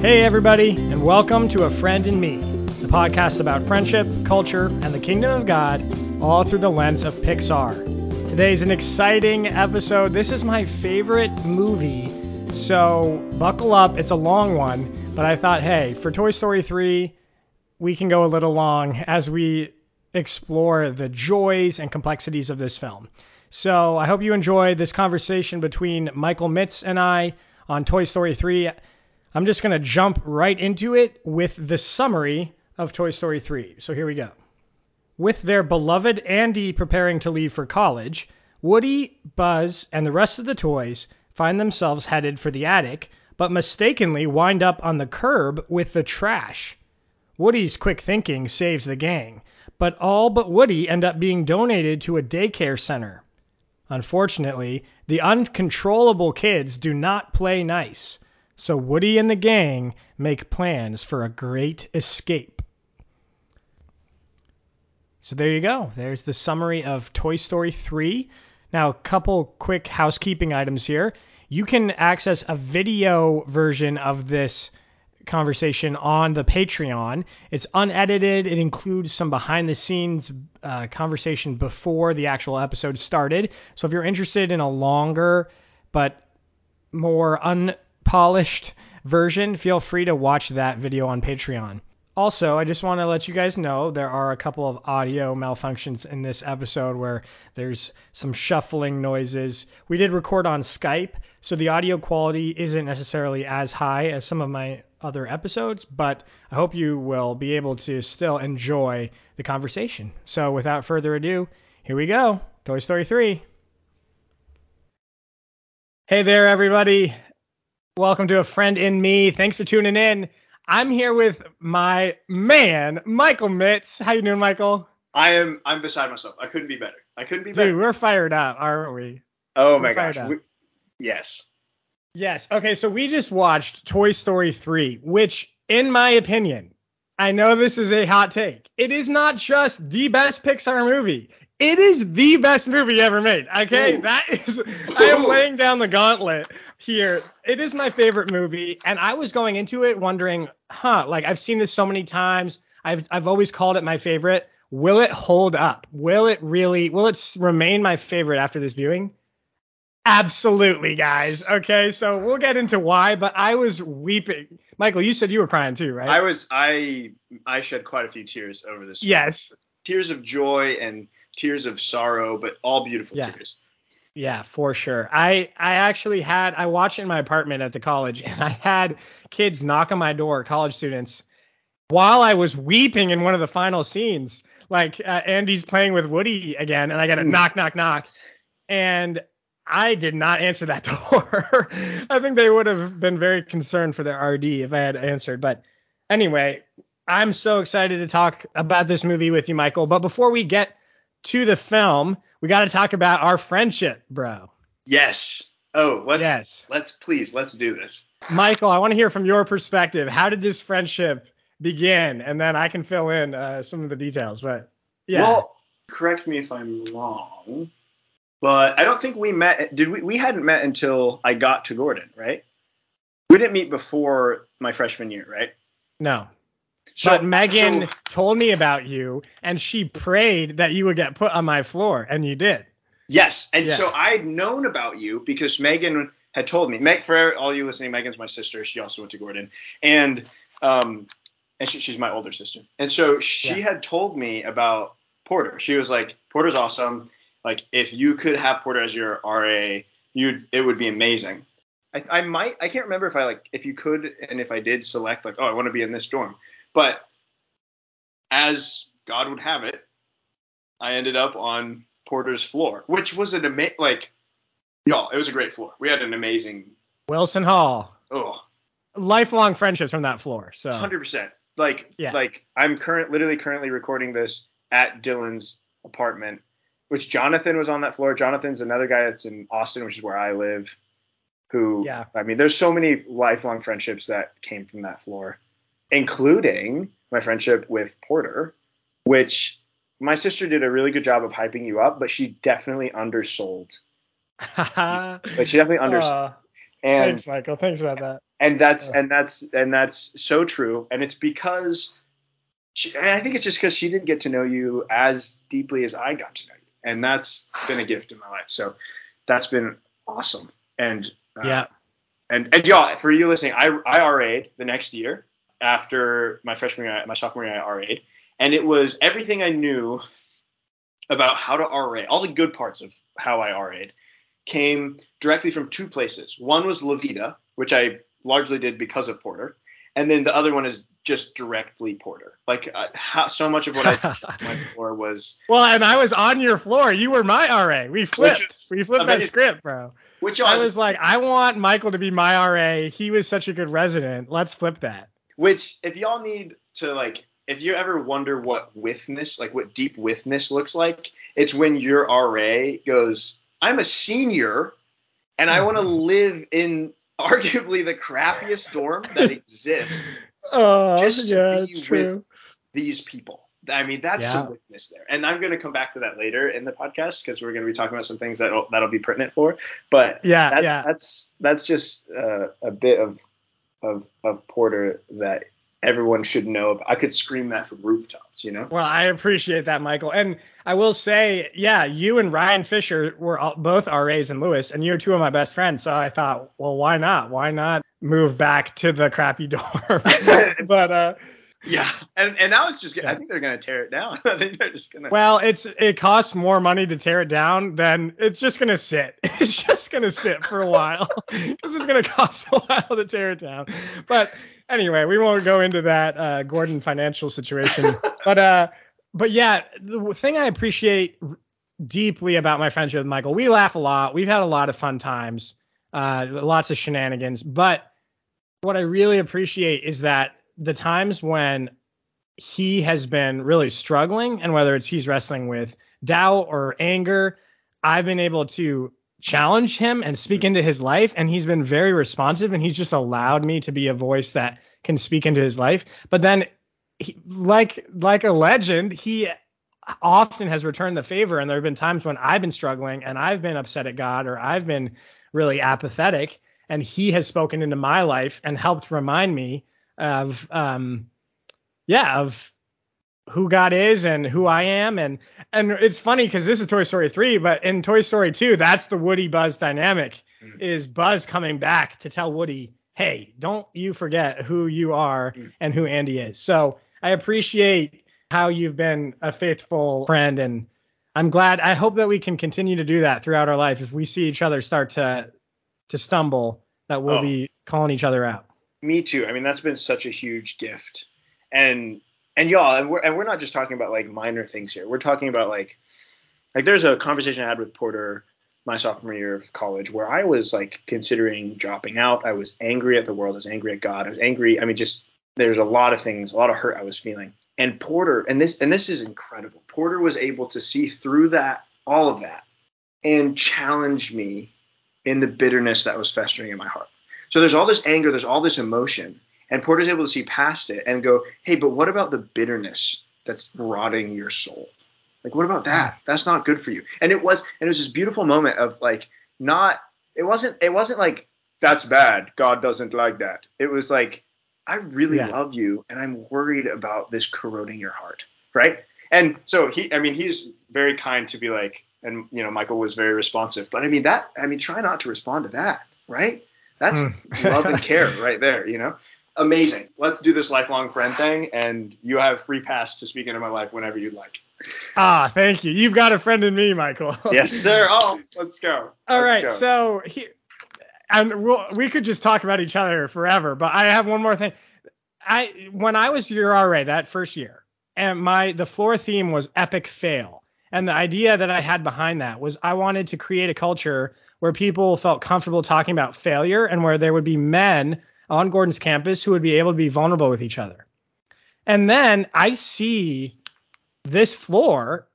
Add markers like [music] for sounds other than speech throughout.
Hey, everybody, and welcome to A Friend in Me, the podcast about friendship, culture, and the kingdom of God, all through the lens of Pixar. Today's an exciting episode. This is my favorite movie, so buckle up. It's a long one, but I thought, hey, for Toy Story 3, we can go a little long as we explore the joys and complexities of this film. So I hope you enjoy this conversation between Michael Mitts and I on Toy Story 3. I'm just going to jump right into it with the summary of Toy Story 3. So here we go. With their beloved Andy preparing to leave for college, Woody, Buzz, and the rest of the toys find themselves headed for the attic, but mistakenly wind up on the curb with the trash. Woody's quick thinking saves the gang, but all but Woody end up being donated to a daycare center. Unfortunately, the uncontrollable kids do not play nice so Woody and the gang make plans for a great escape. So there you go. There's the summary of Toy Story 3. Now, a couple quick housekeeping items here. You can access a video version of this conversation on the Patreon. It's unedited. It includes some behind the scenes uh, conversation before the actual episode started. So if you're interested in a longer but more un polished version, feel free to watch that video on Patreon. Also, I just want to let you guys know there are a couple of audio malfunctions in this episode where there's some shuffling noises. We did record on Skype, so the audio quality isn't necessarily as high as some of my other episodes, but I hope you will be able to still enjoy the conversation. So, without further ado, here we go Toy Story 3. Hey there, everybody. Welcome to a friend in me. Thanks for tuning in. I'm here with my man, Michael Mitts. How you doing, Michael? I am. I'm beside myself. I couldn't be better. I couldn't be better. Dude, we're fired up, aren't we? Oh we're my gosh. We, yes. Yes. Okay. So we just watched Toy Story 3, which, in my opinion, I know this is a hot take. It is not just the best Pixar movie. It is the best movie ever made. Okay, Ooh. that is. I am laying down the gauntlet here. It is my favorite movie, and I was going into it wondering, huh? Like I've seen this so many times. I've I've always called it my favorite. Will it hold up? Will it really? Will it remain my favorite after this viewing? Absolutely, guys. Okay, so we'll get into why, but I was weeping. Michael, you said you were crying too, right? I was. I I shed quite a few tears over this. Yes. Tears of joy and tears of sorrow, but all beautiful yeah. tears. Yeah, for sure. I I actually had I watched in my apartment at the college, [laughs] and I had kids knock on my door, college students, while I was weeping in one of the final scenes. Like uh, Andy's playing with Woody again, and I got a knock, knock, knock, and I did not answer that [laughs] door. I think they would have been very concerned for their RD if I had answered. But anyway, I'm so excited to talk about this movie with you, Michael. But before we get to the film, we got to talk about our friendship, bro. Yes. Oh, let's yes. let's please let's do this. Michael, I want to hear from your perspective. How did this friendship begin? And then I can fill in uh, some of the details. But yeah. Well, correct me if I'm wrong, but I don't think we met. Did we? We hadn't met until I got to Gordon, right? We didn't meet before my freshman year, right? No. So, but Megan so, told me about you, and she prayed that you would get put on my floor, and you did. Yes, and yeah. so I'd known about you because Megan had told me. Meg, for all you listening, Megan's my sister. She also went to Gordon, and um, and she, she's my older sister. And so she yeah. had told me about Porter. She was like, Porter's awesome. Like, if you could have Porter as your RA, you it would be amazing. I, I might, I can't remember if I like, if you could, and if I did select like, oh, I want to be in this dorm. But as God would have it, I ended up on Porter's floor, which was an amazing, like, y'all, it was a great floor. We had an amazing Wilson Hall. Oh, lifelong friendships from that floor. So hundred percent. Like, yeah. like I'm current, literally currently recording this at Dylan's apartment, which Jonathan was on that floor. Jonathan's another guy that's in Austin, which is where I live. Who, yeah, I mean, there's so many lifelong friendships that came from that floor including my friendship with Porter, which my sister did a really good job of hyping you up, but she definitely undersold. [laughs] like she definitely undersold. Uh, and, thanks, Michael. Thanks about that. And that's and that's and that's so true. And it's because she, and I think it's just because she didn't get to know you as deeply as I got to know you, and that's been a gift in my life. So that's been awesome. And uh, yeah, and and y'all, for you listening, I I RA'd the next year after my freshman year, my sophomore year, I RA'd, and it was everything I knew about how to RA, all the good parts of how I RA'd came directly from two places. One was La Vida, which I largely did because of Porter, and then the other one is just directly Porter. Like uh, how, so much of what I went [laughs] for was. Well, and I was on your floor. You were my RA. We flipped. We flipped amazing. that script, bro. Which I was like, I want Michael to be my RA. He was such a good resident. Let's flip that. Which, if y'all need to like, if you ever wonder what withness, like what deep withness looks like, it's when your RA goes, I'm a senior, and I want to [laughs] live in arguably the crappiest dorm that exists [laughs] Oh, just yeah, to be with these people. I mean, that's yeah. some witness there. And I'm going to come back to that later in the podcast because we're going to be talking about some things that that'll be pertinent for. But yeah, that, yeah, that's that's just uh, a bit of of of Porter that everyone should know. About. I could scream that from rooftops, you know. Well, I appreciate that, Michael. And I will say, yeah, you and Ryan Fisher were all, both RAs in Lewis, and you're two of my best friends. So I thought, well, why not? Why not move back to the crappy [laughs] dorm? [laughs] but uh, yeah, and and now it's just. Yeah. I think they're gonna tear it down. [laughs] I think they're just gonna. Well, it's it costs more money to tear it down than it's just gonna sit. [laughs] It's just gonna sit for a while. [laughs] this is gonna cost a while to tear it down. But anyway, we won't go into that uh, Gordon financial situation. but uh, but yeah, the thing I appreciate deeply about my friendship with Michael, we laugh a lot. We've had a lot of fun times, uh, lots of shenanigans. But what I really appreciate is that the times when he has been really struggling, and whether it's he's wrestling with doubt or anger, I've been able to challenge him and speak into his life and he's been very responsive and he's just allowed me to be a voice that can speak into his life. But then he, like like a legend he often has returned the favor and there have been times when I've been struggling and I've been upset at God or I've been really apathetic and he has spoken into my life and helped remind me of um yeah of who God is and who I am and and it's funny because this is Toy Story 3 but in Toy Story 2 that's the Woody Buzz dynamic mm. is Buzz coming back to tell Woody hey don't you forget who you are mm. and who Andy is so I appreciate how you've been a faithful friend and I'm glad I hope that we can continue to do that throughout our life if we see each other start to to stumble that we'll oh. be calling each other out me too I mean that's been such a huge gift and and y'all, and we're and we're not just talking about like minor things here. We're talking about like like there's a conversation I had with Porter my sophomore year of college where I was like considering dropping out. I was angry at the world. I was angry at God. I was angry. I mean, just there's a lot of things, a lot of hurt I was feeling. And Porter, and this and this is incredible. Porter was able to see through that, all of that, and challenge me in the bitterness that was festering in my heart. So there's all this anger, there's all this emotion, and Porter's able to see past it and go, hey, but what about the bitterness that's rotting your soul? Like, what about that? That's not good for you. And it was, and it was this beautiful moment of like, not, it wasn't, it wasn't like, that's bad. God doesn't like that. It was like, I really yeah. love you and I'm worried about this corroding your heart. Right. And so he, I mean, he's very kind to be like, and you know, Michael was very responsive, but I mean, that, I mean, try not to respond to that. Right. That's mm. love and care [laughs] right there, you know? amazing. Let's do this lifelong friend thing, and you have free pass to speak into my life whenever you'd like. Ah, thank you. You've got a friend in me, Michael. [laughs] yes, sir. Oh, let's go. All let's right. Go. So here, and we'll, we could just talk about each other forever, but I have one more thing. I when I was your RA that first year, and my the floor theme was epic fail, and the idea that I had behind that was I wanted to create a culture where people felt comfortable talking about failure and where there would be men on Gordon's campus who would be able to be vulnerable with each other. And then I see this floor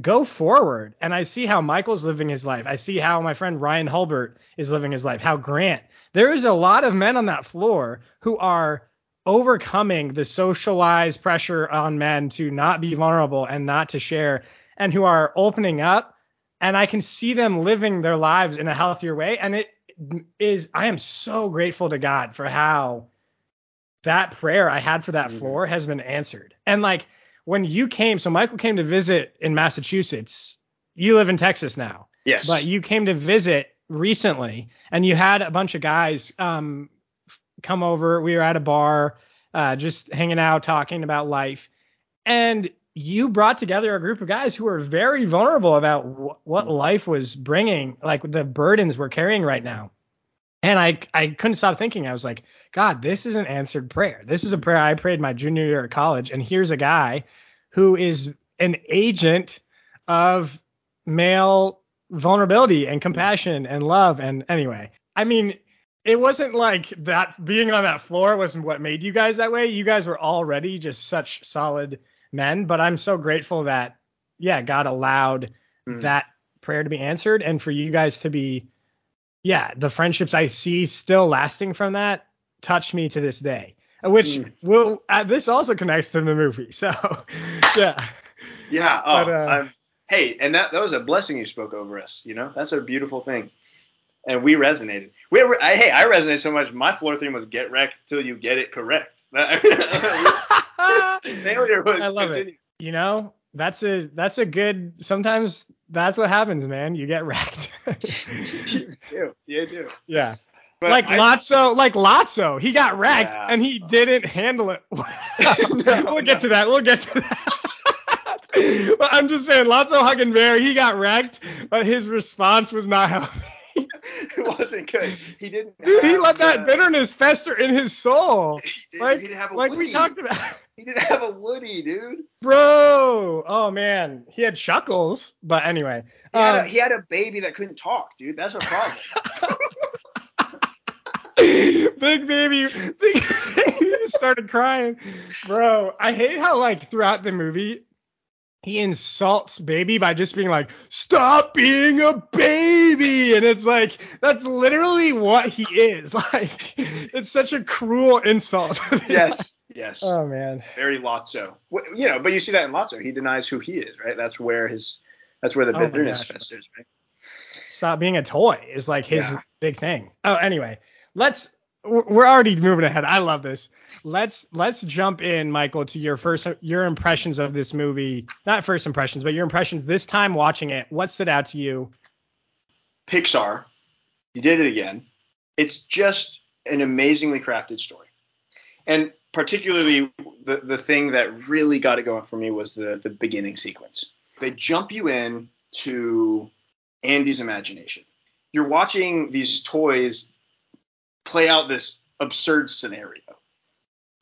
go forward and I see how Michael's living his life. I see how my friend Ryan Hulbert is living his life, how Grant. There is a lot of men on that floor who are overcoming the socialized pressure on men to not be vulnerable and not to share and who are opening up and I can see them living their lives in a healthier way and it is I am so grateful to God for how that prayer I had for that mm-hmm. floor has been answered. And like when you came, so Michael came to visit in Massachusetts. You live in Texas now. Yes. But you came to visit recently and you had a bunch of guys um, come over. We were at a bar, uh, just hanging out, talking about life. And you brought together a group of guys who were very vulnerable about wh- what mm. life was bringing, like the burdens we're carrying right now. And I I couldn't stop thinking. I was like, God, this is an answered prayer. This is a prayer I prayed my junior year at college, and here's a guy who is an agent of male vulnerability and mm. compassion and love. And anyway, I mean, it wasn't like that being on that floor wasn't what made you guys that way. You guys were already just such solid men. But I'm so grateful that, yeah, God allowed mm. that prayer to be answered and for you guys to be, yeah, the friendships I see still lasting from that touch me to this day. Which mm. will uh, this also connects to the movie. [laughs] So, yeah. Yeah. Oh, but, uh, hey, and that that was a blessing you spoke over us. You know, that's a beautiful thing and we resonated. We, I, hey, I resonated so much. My floor theme was "Get wrecked till you get it correct." [laughs] [laughs] [laughs] Failure was I love continue. it. You know, that's a that's a good. Sometimes that's what happens, man. You get wrecked. [laughs] [laughs] you do. You do. Yeah. But like I, Lotso, like Lotso, he got wrecked yeah. and he didn't handle it. no, we'll get no. to that. We'll get to that. but I'm just saying, Lotso Huggin' Bear, he got wrecked, but his response was not healthy. [laughs] it wasn't good. He didn't. Dude, he let that bitterness fester in his soul. [laughs] He, like, he like we talked about. [laughs] He didn't have a Woody, dude. Bro, oh man, he had chuckles. But anyway, he, um, had, a, um, he had a baby that couldn't talk, dude. That's a problem. big baby, big baby started crying, bro. I hate how like throughout the movie he insults baby by just being like stop being a baby. And it's like that's literally what he is. [laughs] Like it's such a cruel insult. [laughs] Yes yes. Oh man. Very lotso. You know but you see that in lotso. He denies who he is right? That's where his that's where the oh bitterness festers right? Stop being a toy is like his yeah. big thing. Oh anyway let's we're already moving ahead. I love this. Let's let's jump in, Michael, to your first your impressions of this movie. Not first impressions, but your impressions this time watching it. What stood out to you? Pixar, you did it again. It's just an amazingly crafted story, and particularly the the thing that really got it going for me was the the beginning sequence. They jump you in to Andy's imagination. You're watching these toys play out this absurd scenario.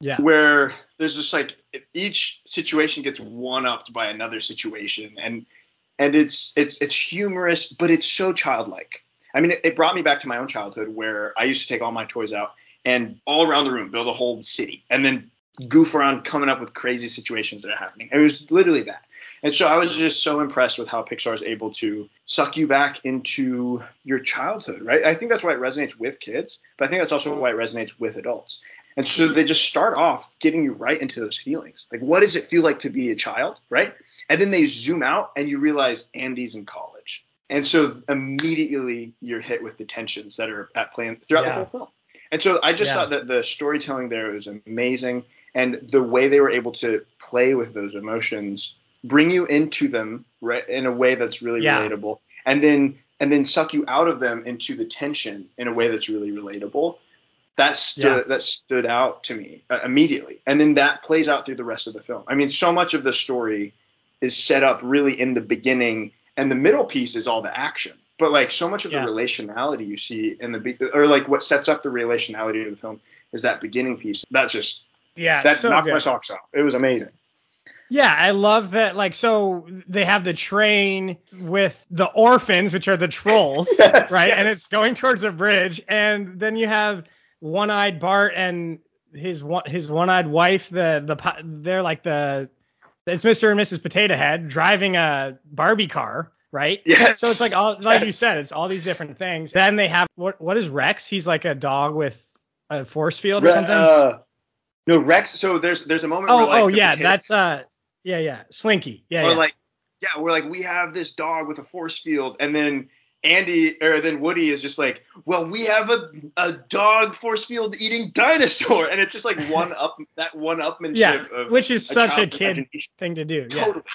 Yeah. Where there's just like each situation gets one upped by another situation and and it's it's it's humorous but it's so childlike. I mean it, it brought me back to my own childhood where I used to take all my toys out and all around the room build a whole city and then goof around coming up with crazy situations that are happening. It was literally that. And so I was just so impressed with how Pixar is able to suck you back into your childhood, right? I think that's why it resonates with kids, but I think that's also why it resonates with adults. And so they just start off getting you right into those feelings. Like, what does it feel like to be a child, right? And then they zoom out and you realize Andy's in college. And so immediately you're hit with the tensions that are at play throughout yeah. the whole film. And so I just yeah. thought that the storytelling there was amazing, and the way they were able to play with those emotions, bring you into them right in a way that's really yeah. relatable, and then and then suck you out of them into the tension in a way that's really relatable. That stood yeah. that stood out to me uh, immediately, and then that plays out through the rest of the film. I mean, so much of the story is set up really in the beginning, and the middle piece is all the action but like so much of yeah. the relationality you see in the be- or like what sets up the relationality of the film is that beginning piece. That's just yeah, that so knocked good. my socks off. It was amazing. Yeah, I love that. Like, so they have the train with the orphans, which are the trolls, [laughs] yes, right? Yes. And it's going towards a bridge, and then you have one-eyed Bart and his one his one-eyed wife. The the they're like the it's Mr. and Mrs. Potato Head driving a Barbie car, right? Yeah. So it's like all like yes. you said, it's all these different things. Then they have what what is Rex? He's like a dog with a force field or Re- something. Uh, no, Rex. So there's there's a moment. Oh where, like, oh yeah, that's uh yeah yeah Slinky yeah or yeah. like yeah we're like we have this dog with a force field and then Andy or then Woody is just like, well, we have a, a dog force field eating dinosaur, and it's just like one [laughs] up that one upmanship. Of yeah, which is a such a kid thing to do. Totally, yeah.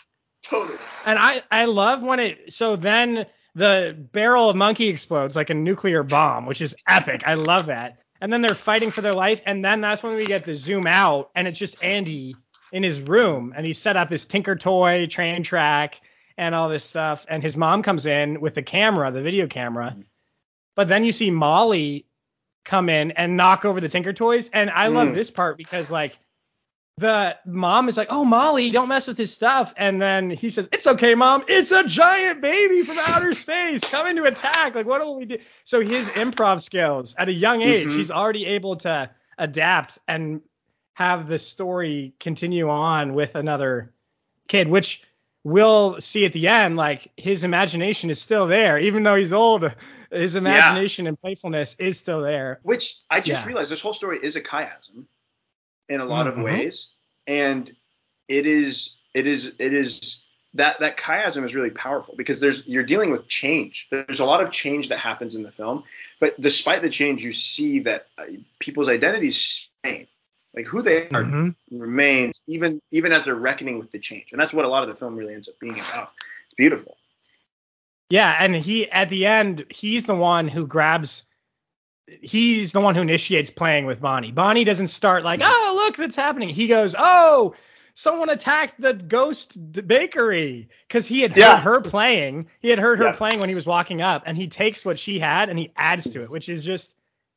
Totally. And I I love when it so then the barrel of monkey explodes like a nuclear bomb, which is epic. I love that. And then they're fighting for their life, and then that's when we get the zoom out, and it's just Andy in his room, and he set up this Tinker Toy train track and all this stuff. And his mom comes in with the camera, the video camera. But then you see Molly come in and knock over the Tinker Toys. And I mm. love this part because like the mom is like, "Oh, Molly, don't mess with his stuff." And then he says, "It's okay, mom. It's a giant baby from outer space coming to attack. Like, what will we do?" So his improv skills at a young age, mm-hmm. he's already able to adapt and have the story continue on with another kid, which we'll see at the end, like his imagination is still there, even though he's old. His imagination yeah. and playfulness is still there. Which I just yeah. realized this whole story is a chiasm in a lot mm-hmm. of ways, and it is it is it is that that chiasm is really powerful because there's you're dealing with change. There's a lot of change that happens in the film, but despite the change, you see that uh, people's identities change. Like who they are mm-hmm. remains even even as they're reckoning with the change, and that's what a lot of the film really ends up being about. It's beautiful. Yeah, and he at the end he's the one who grabs. He's the one who initiates playing with Bonnie. Bonnie doesn't start like, oh look, that's happening. He goes, oh, someone attacked the ghost bakery because he had yeah. heard her playing. He had heard her yeah. playing when he was walking up, and he takes what she had and he adds to it, which is just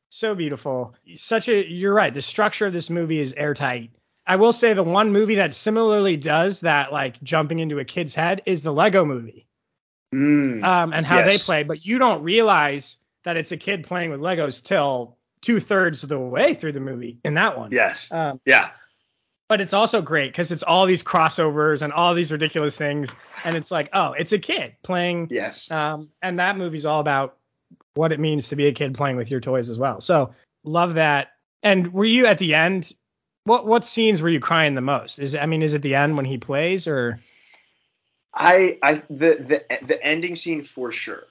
so beautiful. Such a you're right. The structure of this movie is airtight. I will say the one movie that similarly does that, like jumping into a kid's head, is the Lego movie. Mm, um, and how yes. they play, but you don't realize that it's a kid playing with Legos till two thirds of the way through the movie in that one. Yes. Um, yeah. But it's also great because it's all these crossovers and all these ridiculous things, and it's like, oh, it's a kid playing. Yes. Um, and that movie's all about what it means to be a kid playing with your toys as well. So love that. And were you at the end? What what scenes were you crying the most? Is I mean, is it the end when he plays or? I I the the the ending scene for sure.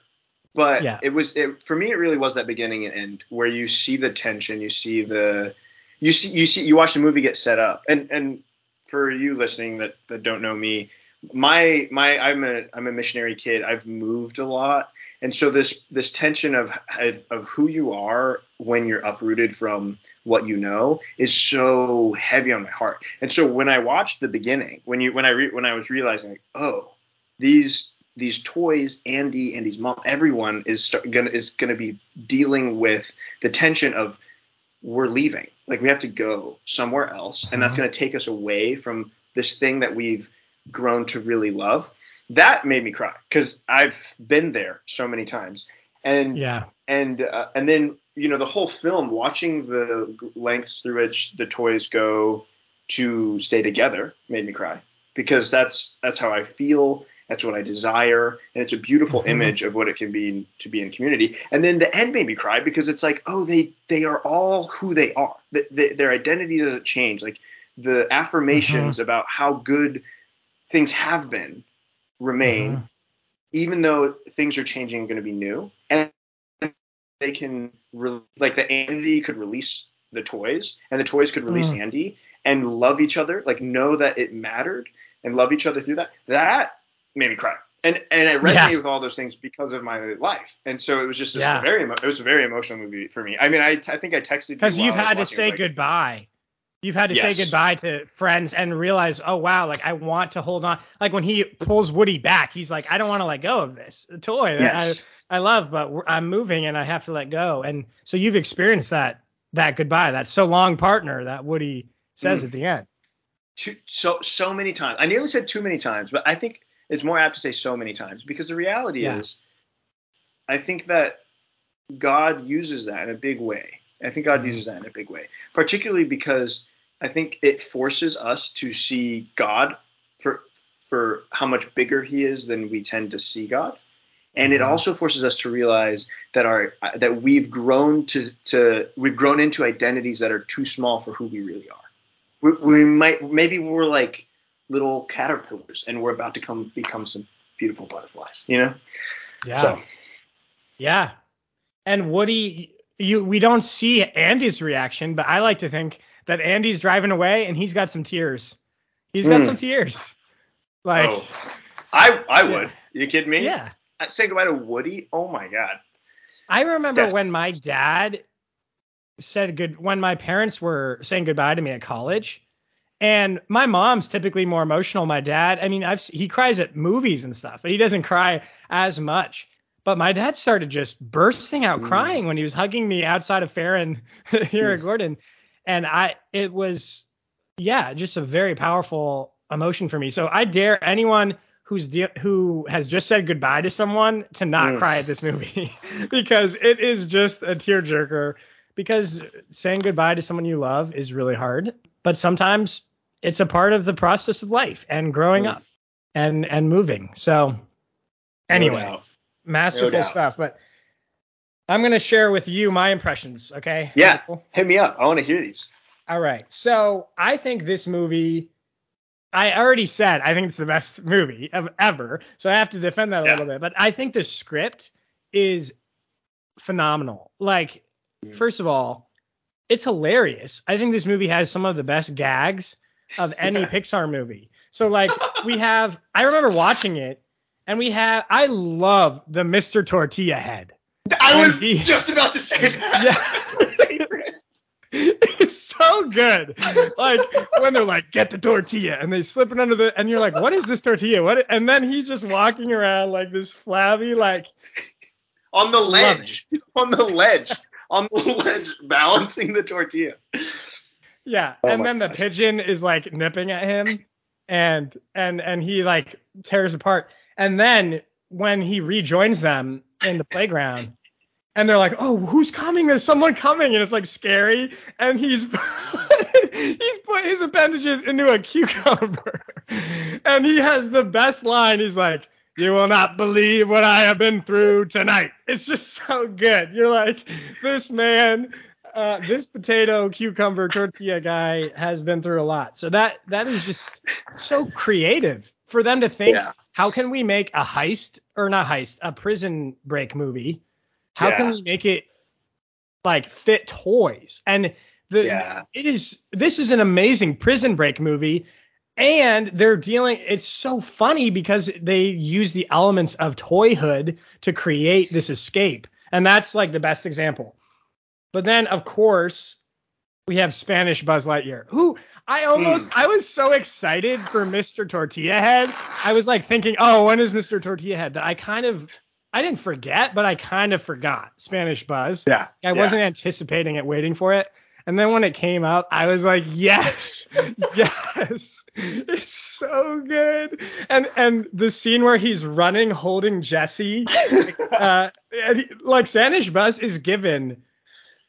But yeah. it was it, for me. It really was that beginning and end where you see the tension, you see the, you see you see you watch the movie get set up, and and for you listening that that don't know me, my my I'm a I'm a missionary kid. I've moved a lot, and so this this tension of of who you are when you're uprooted from what you know is so heavy on my heart. And so when I watched the beginning, when you when I re, when I was realizing like, oh, these these toys, Andy, Andy's mom, everyone is start, gonna is gonna be dealing with the tension of we're leaving, like we have to go somewhere else, and that's mm-hmm. gonna take us away from this thing that we've grown to really love. That made me cry because I've been there so many times. And yeah, and uh, and then you know the whole film, watching the lengths through which the toys go to stay together, made me cry because that's that's how I feel. That's what I desire, and it's a beautiful mm-hmm. image of what it can be to be in community. And then the end made me cry because it's like, oh, they they are all who they are. The, the, their identity doesn't change. Like the affirmations mm-hmm. about how good things have been remain, mm-hmm. even though things are changing and going to be new. And they can, re- like, the Andy could release the toys, and the toys could release mm. Andy and love each other, like, know that it mattered and love each other through that. That made me cry. And, and I resonated yeah. with all those things because of my life, and so it was just yeah. very emo- it was a very emotional movie for me. I mean, I, I think I texted you because you have had to say goodbye You've had to yes. say goodbye to friends and realize, oh wow, like I want to hold on. Like when he pulls Woody back, he's like, I don't want to let go of this toy yes. I I love, but I'm moving and I have to let go. And so you've experienced that that goodbye, that so long partner that Woody says mm. at the end. Too, so so many times. I nearly said too many times, but I think it's more apt to say so many times because the reality yeah. is, I think that God uses that in a big way. I think God mm. uses that in a big way, particularly because I think it forces us to see God for for how much bigger He is than we tend to see God, and it mm-hmm. also forces us to realize that our that we've grown to to we've grown into identities that are too small for who we really are. We, we might maybe we're like little caterpillars, and we're about to come become some beautiful butterflies. You know? Yeah. So. Yeah. And Woody, you we don't see Andy's reaction, but I like to think that Andy's driving away and he's got some tears. He's got mm. some tears. Like, oh, I I would. Yeah. You kidding me? Yeah. I say goodbye to Woody. Oh my god. I remember Definitely. when my dad said good when my parents were saying goodbye to me at college. And my mom's typically more emotional. My dad, I mean, I've he cries at movies and stuff, but he doesn't cry as much. But my dad started just bursting out mm. crying when he was hugging me outside of Ferrin [laughs] here at Gordon, and I it was yeah, just a very powerful emotion for me. So I dare anyone who's de- who has just said goodbye to someone to not mm. cry at this movie [laughs] because it is just a tearjerker. Because saying goodbye to someone you love is really hard, but sometimes it's a part of the process of life and growing mm. up and and moving. So anyway, no masterful no stuff. But I'm gonna share with you my impressions. Okay? Yeah. Hit me up. I want to hear these. All right. So I think this movie I already said I think it's the best [laughs] movie of ever, so I have to defend that a yeah. little bit. But I think the script is phenomenal. Like, mm. first of all, it's hilarious. I think this movie has some of the best gags of [laughs] any yeah. Pixar movie. So like we have, I remember watching it, and we have, I love the Mr. Tortilla head. I was he, [laughs] just about to say [laughs] that. Yeah. it's so good. Like when they're like, get the tortilla, and they slip it under the, and you're like, what is this tortilla? What? And then he's just walking around like this flabby, like on the ledge. He's on the ledge, on the ledge, balancing the tortilla. Yeah, oh and then the pigeon is like nipping at him, and and and he like tears apart, and then when he rejoins them in the playground and they're like, "Oh, who's coming? There's someone coming," and it's like scary. And he's [laughs] he's put his appendages into a cucumber, [laughs] and he has the best line. He's like, "You will not believe what I have been through tonight." It's just so good. You're like, this man, uh, this potato cucumber tortilla guy has been through a lot. So that that is just so creative for them to think. Yeah. How can we make a heist or not heist, a prison break movie? How yeah. can we make it like fit toys? And the yeah. it is this is an amazing prison break movie and they're dealing it's so funny because they use the elements of toyhood to create this escape and that's like the best example but then of course we have spanish buzz lightyear who i almost mm. i was so excited for mr tortilla head i was like thinking oh when is mr tortilla head that i kind of I didn't forget, but I kind of forgot Spanish Buzz. Yeah. I wasn't anticipating it, waiting for it. And then when it came out, I was like, yes, [laughs] yes, [laughs] it's so good. And and the scene where he's running, holding Jesse, [laughs] uh, he, like Spanish Buzz is given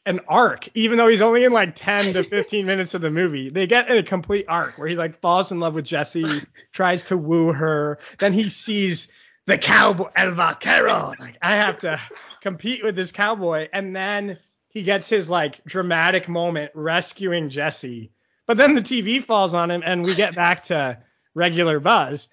an arc, even though he's only in like 10 to 15 [laughs] minutes of the movie. They get a complete arc where he like falls in love with Jesse, tries to woo her, then he sees the cowboy El Vaquero. Like I have to compete with this cowboy, and then he gets his like dramatic moment rescuing Jesse. But then the TV falls on him, and we get back to regular Buzz.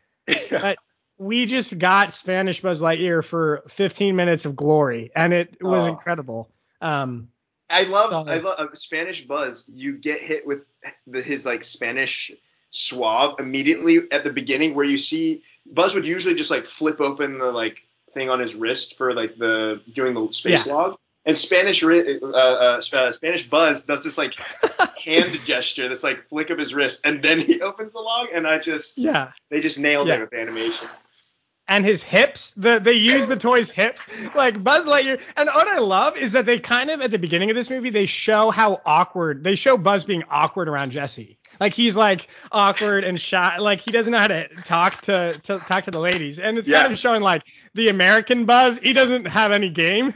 But we just got Spanish Buzz Lightyear for 15 minutes of glory, and it was oh. incredible. Um, I love, so, I love uh, Spanish Buzz. You get hit with the, his like Spanish suave immediately at the beginning, where you see Buzz would usually just like flip open the like thing on his wrist for like the doing the space yeah. log. And Spanish uh, uh, Spanish Buzz does this like [laughs] hand gesture, this like flick of his wrist, and then he [laughs] opens the log, and I just yeah, they just nailed yeah. it with animation and his hips. The they use the toy's hips like Buzz Lightyear. And what I love is that they kind of at the beginning of this movie they show how awkward they show Buzz being awkward around Jesse. Like he's like awkward and shy. Like he doesn't know how to talk to, to talk to the ladies. And it's yeah. kind of showing like the American Buzz. He doesn't have any game.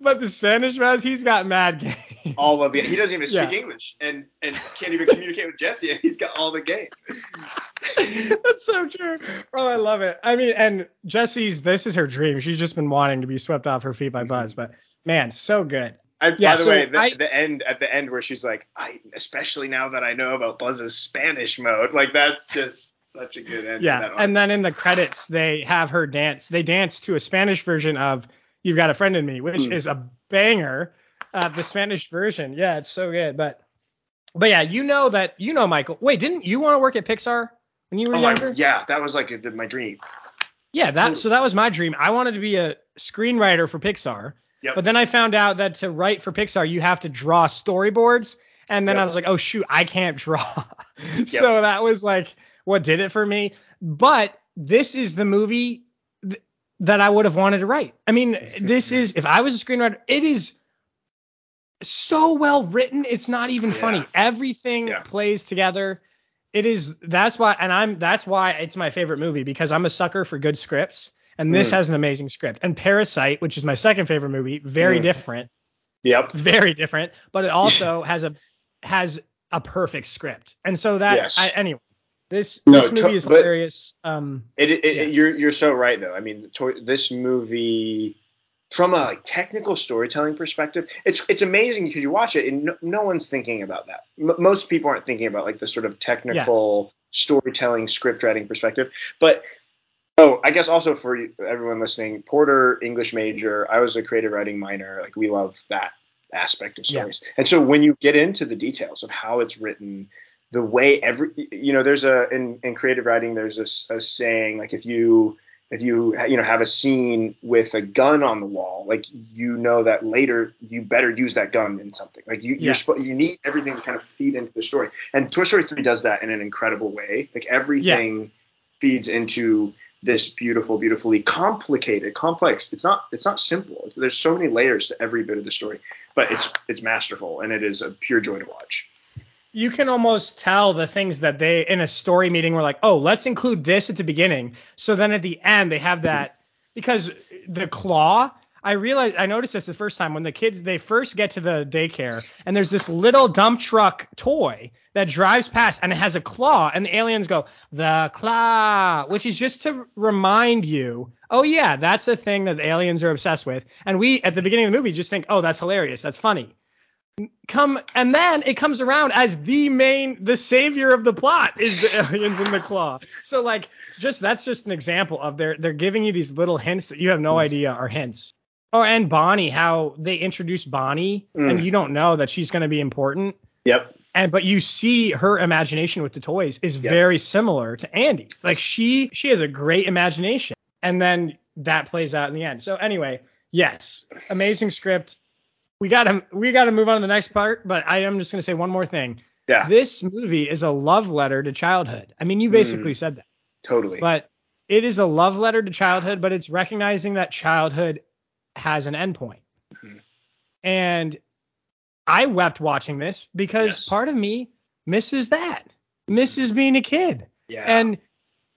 But the Spanish Buzz, he's got mad game. All of it. He doesn't even speak yeah. English and and can't even communicate with Jesse. And [laughs] he's got all the game. [laughs] That's so true. Oh, I love it. I mean, and Jesse's this is her dream. She's just been wanting to be swept off her feet by mm-hmm. Buzz, but man, so good. And yeah, by the so way, the, I, the, end at the end where she's like, I especially now that I know about Buzz's Spanish mode, like that's just such a good end. Yeah, and then in the credits they have her dance. They dance to a Spanish version of You've Got a Friend in Me, which mm. is a banger. Uh, the Spanish version. Yeah, it's so good. But but yeah, you know that you know Michael. Wait, didn't you want to work at Pixar when you were oh, younger? I, yeah, that was like a, my dream. Yeah, that so that was my dream. I wanted to be a screenwriter for Pixar. Yep. But then I found out that to write for Pixar, you have to draw storyboards. And then yep. I was like, oh shoot, I can't draw. [laughs] yep. So that was like what did it for me. But this is the movie that I would have wanted to write. I mean, this is if I was a screenwriter, it is so well written. It's not even yeah. funny. Everything yeah. plays together. It is that's why and I'm that's why it's my favorite movie because I'm a sucker for good scripts and this mm. has an amazing script. And Parasite, which is my second favorite movie, very mm. different. Yep. Very different, but it [laughs] also has a has a perfect script. And so that yes. I, anyway, this no, this movie is hilarious. Um, it, it, yeah. you're you're so right though. I mean, to, this movie from a like, technical storytelling perspective, it's it's amazing because you watch it and no, no one's thinking about that. M- most people aren't thinking about like the sort of technical yeah. storytelling, script writing perspective. But oh, I guess also for everyone listening, Porter English major. I was a creative writing minor. Like we love that aspect of stories. Yeah. And so when you get into the details of how it's written, the way every you know there's a in, in creative writing there's a, a saying like if you if you you know have a scene with a gun on the wall like you know that later you better use that gun in something. Like you yeah. you're you need everything to kind of feed into the story. And Toy Story 3 does that in an incredible way. Like everything yeah. feeds into this beautiful beautifully complicated complex it's not it's not simple. There's so many layers to every bit of the story but it's it's masterful and it is a pure joy to watch you can almost tell the things that they in a story meeting were like, oh, let's include this at the beginning. So then at the end they have that because the claw. I realized I noticed this the first time when the kids they first get to the daycare and there's this little dump truck toy that drives past and it has a claw and the aliens go the claw, which is just to remind you, oh yeah, that's a thing that the aliens are obsessed with. And we at the beginning of the movie just think, oh, that's hilarious, that's funny come and then it comes around as the main the savior of the plot is the [laughs] aliens in the claw. So like just that's just an example of they're they're giving you these little hints that you have no mm. idea are hints. Oh and bonnie how they introduce bonnie mm. and you don't know that she's going to be important. Yep. And but you see her imagination with the toys is yep. very similar to andy. Like she she has a great imagination and then that plays out in the end. So anyway yes amazing script we gotta we gotta move on to the next part, but I am just gonna say one more thing. Yeah. This movie is a love letter to childhood. I mean, you basically mm, said that. Totally. But it is a love letter to childhood, but it's recognizing that childhood has an endpoint. Mm-hmm. And I wept watching this because yes. part of me misses that, misses being a kid. Yeah. And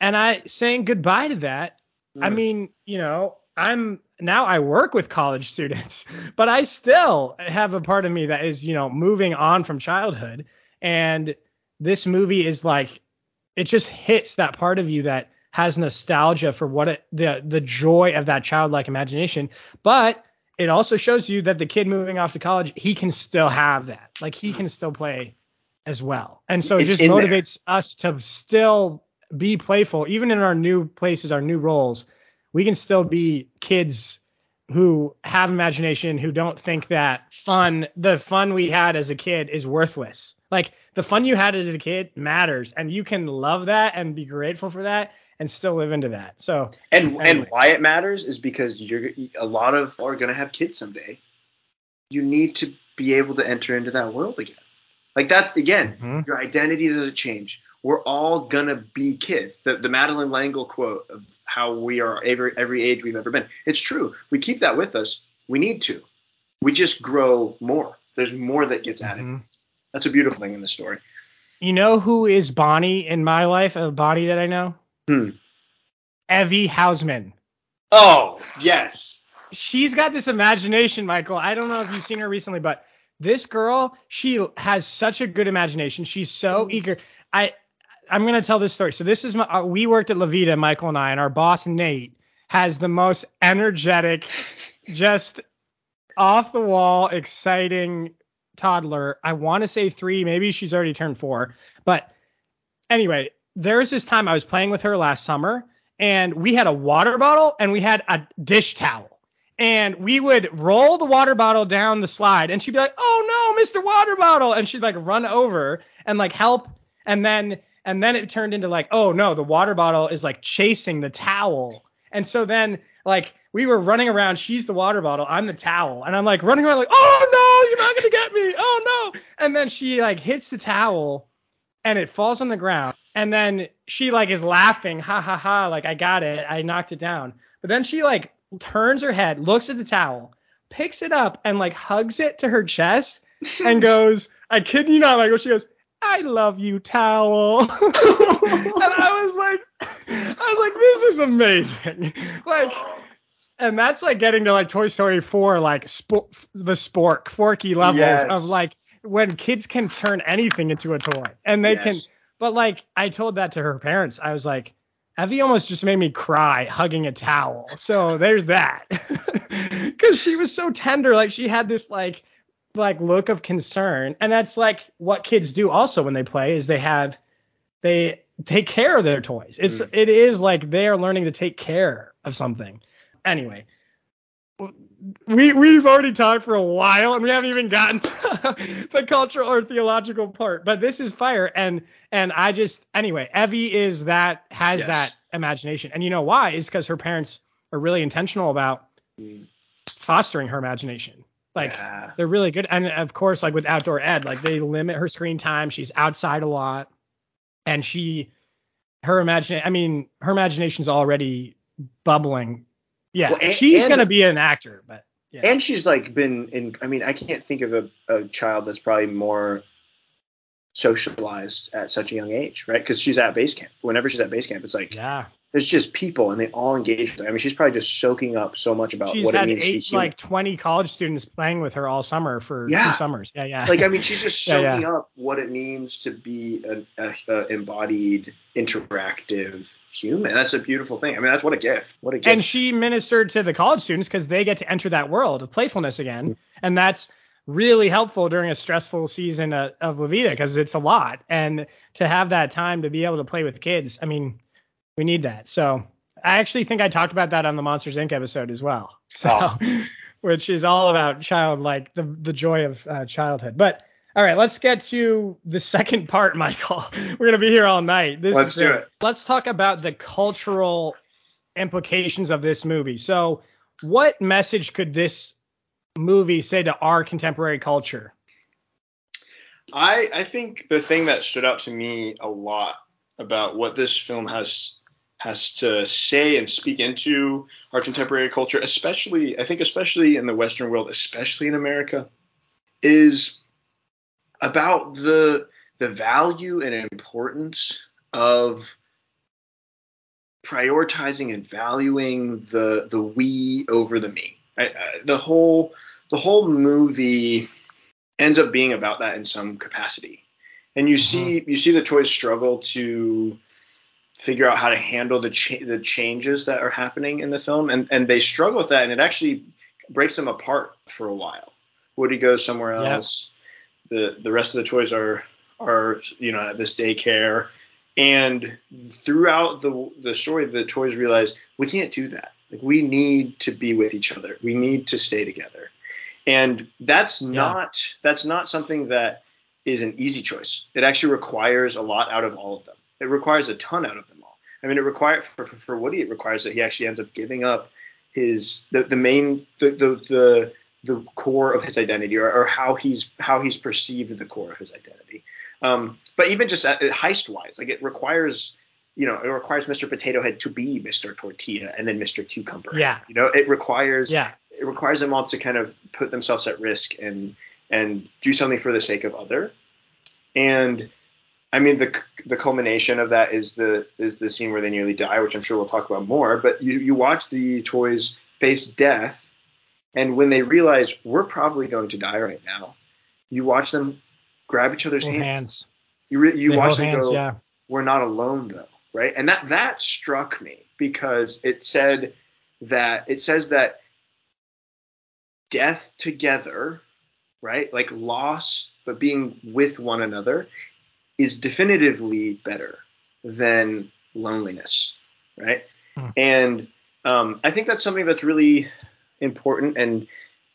and I saying goodbye to that. Mm. I mean, you know, I'm now I work with college students, [laughs] but I still have a part of me that is, you know, moving on from childhood. And this movie is like, it just hits that part of you that has nostalgia for what it, the the joy of that childlike imagination. But it also shows you that the kid moving off to college, he can still have that. Like he can still play as well. And so it it's just motivates there. us to still be playful, even in our new places, our new roles we can still be kids who have imagination who don't think that fun the fun we had as a kid is worthless. Like the fun you had as a kid matters and you can love that and be grateful for that and still live into that. So and anyway. and why it matters is because you're a lot of are going to have kids someday. You need to be able to enter into that world again. Like that's again mm-hmm. your identity doesn't change we're all gonna be kids. The, the Madeleine L'Engle quote of how we are every every age we've ever been. It's true. We keep that with us. We need to. We just grow more. There's more that gets added. Mm-hmm. That's a beautiful thing in the story. You know who is Bonnie in my life? A Bonnie that I know. Hmm. Evie Hausman. Oh yes. She's got this imagination, Michael. I don't know if you've seen her recently, but this girl, she has such a good imagination. She's so eager. I I'm gonna tell this story. So this is my uh, we worked at La Vida, Michael and I, and our boss Nate has the most energetic, [laughs] just off the wall, exciting toddler. I want to say three, maybe she's already turned four. But anyway, there's this time I was playing with her last summer, and we had a water bottle and we had a dish towel. and we would roll the water bottle down the slide and she'd be like, "Oh no, Mr. Water Bottle." And she'd like run over and like help and then and then it turned into like, "Oh no, the water bottle is like chasing the towel." And so then like we were running around, she's the water bottle, I'm the towel. And I'm like running around like, "Oh no, you're not going to get me. Oh no." And then she like hits the towel and it falls on the ground. And then she like is laughing, ha ha ha, like I got it, I knocked it down. But then she like turns her head, looks at the towel, picks it up, and like hugs it to her chest and [laughs] goes, I kid you not, Michael. She goes, I love you, towel. [laughs] and I was like, I was like, this is amazing. Like, and that's like getting to like Toy Story 4, like sp- the spork, forky levels yes. of like when kids can turn anything into a toy and they yes. can. But like, I told that to her parents. I was like, Evie almost just made me cry hugging a towel. So there's that. [laughs] Cause she was so tender. Like she had this like like look of concern. And that's like what kids do also when they play is they have they take care of their toys. It's mm. it is like they are learning to take care of something. Anyway, we we've already talked for a while and we haven't even gotten [laughs] the cultural or theological part but this is fire and and i just anyway evie is that has yes. that imagination and you know why is because her parents are really intentional about mm. fostering her imagination like yeah. they're really good and of course like with outdoor ed like they limit her screen time she's outside a lot and she her imagine i mean her imagination's already bubbling yeah, well, and, she's and, gonna be an actor, but yeah. And she's like been in. I mean, I can't think of a, a child that's probably more socialized at such a young age, right? Because she's at base camp. Whenever she's at base camp, it's like yeah, there's just people and they all engage with her. I mean, she's probably just soaking up so much about she's what it means eight, to be human. like 20 college students playing with her all summer for yeah. two summers. Yeah, yeah. Like, I mean, she's just soaking [laughs] yeah, yeah. up what it means to be an a, a embodied, interactive human. That's a beautiful thing. I mean, that's what a gift. What a gift. And she ministered to the college students because they get to enter that world of playfulness again, mm-hmm. and that's really helpful during a stressful season of, of La Vida because it's a lot. And to have that time to be able to play with kids, I mean, we need that. So I actually think I talked about that on the Monsters Inc. episode as well. [laughs] So, oh. which is all about childlike, the the joy of uh, childhood. But all right, let's get to the second part, [laughs] Michael. We're gonna be here all night. This let's do it. Let's talk about the cultural implications of this movie. So, what message could this movie say to our contemporary culture? I I think the thing that stood out to me a lot about what this film has has to say and speak into our contemporary culture, especially, I think, especially in the Western world, especially in America, is about the the value and importance of prioritizing and valuing the the we over the me. I, I, the whole the whole movie ends up being about that in some capacity, and you mm-hmm. see you see the toys struggle to figure out how to handle the cha- the changes that are happening in the film, and and they struggle with that, and it actually breaks them apart for a while. Woody goes somewhere else. The the rest of the toys are are you know at this daycare, and throughout the the story, the toys realize we can't do that. Like we need to be with each other. We need to stay together, and that's yeah. not that's not something that is an easy choice. It actually requires a lot out of all of them it requires a ton out of them all. I mean, it requires for, for, for Woody, it requires that he actually ends up giving up his the, the main the, the the the core of his identity or, or how he's how he's perceived the core of his identity. Um, but even just heist wise, like it requires you know, it requires Mr. Potato Head to be Mr. Tortilla and then Mr. Cucumber. Yeah. You know, it requires yeah. It requires them all to kind of put themselves at risk and and do something for the sake of other. And I mean, the the culmination of that is the is the scene where they nearly die, which I'm sure we'll talk about more. But you you watch the toys face death, and when they realize we're probably going to die right now, you watch them grab each other's hands. hands. You re, you they watch them hands, go, yeah. "We're not alone, though." Right, and that that struck me because it said that it says that death together, right, like loss, but being with one another is definitively better than loneliness, right? Hmm. And um, I think that's something that's really important and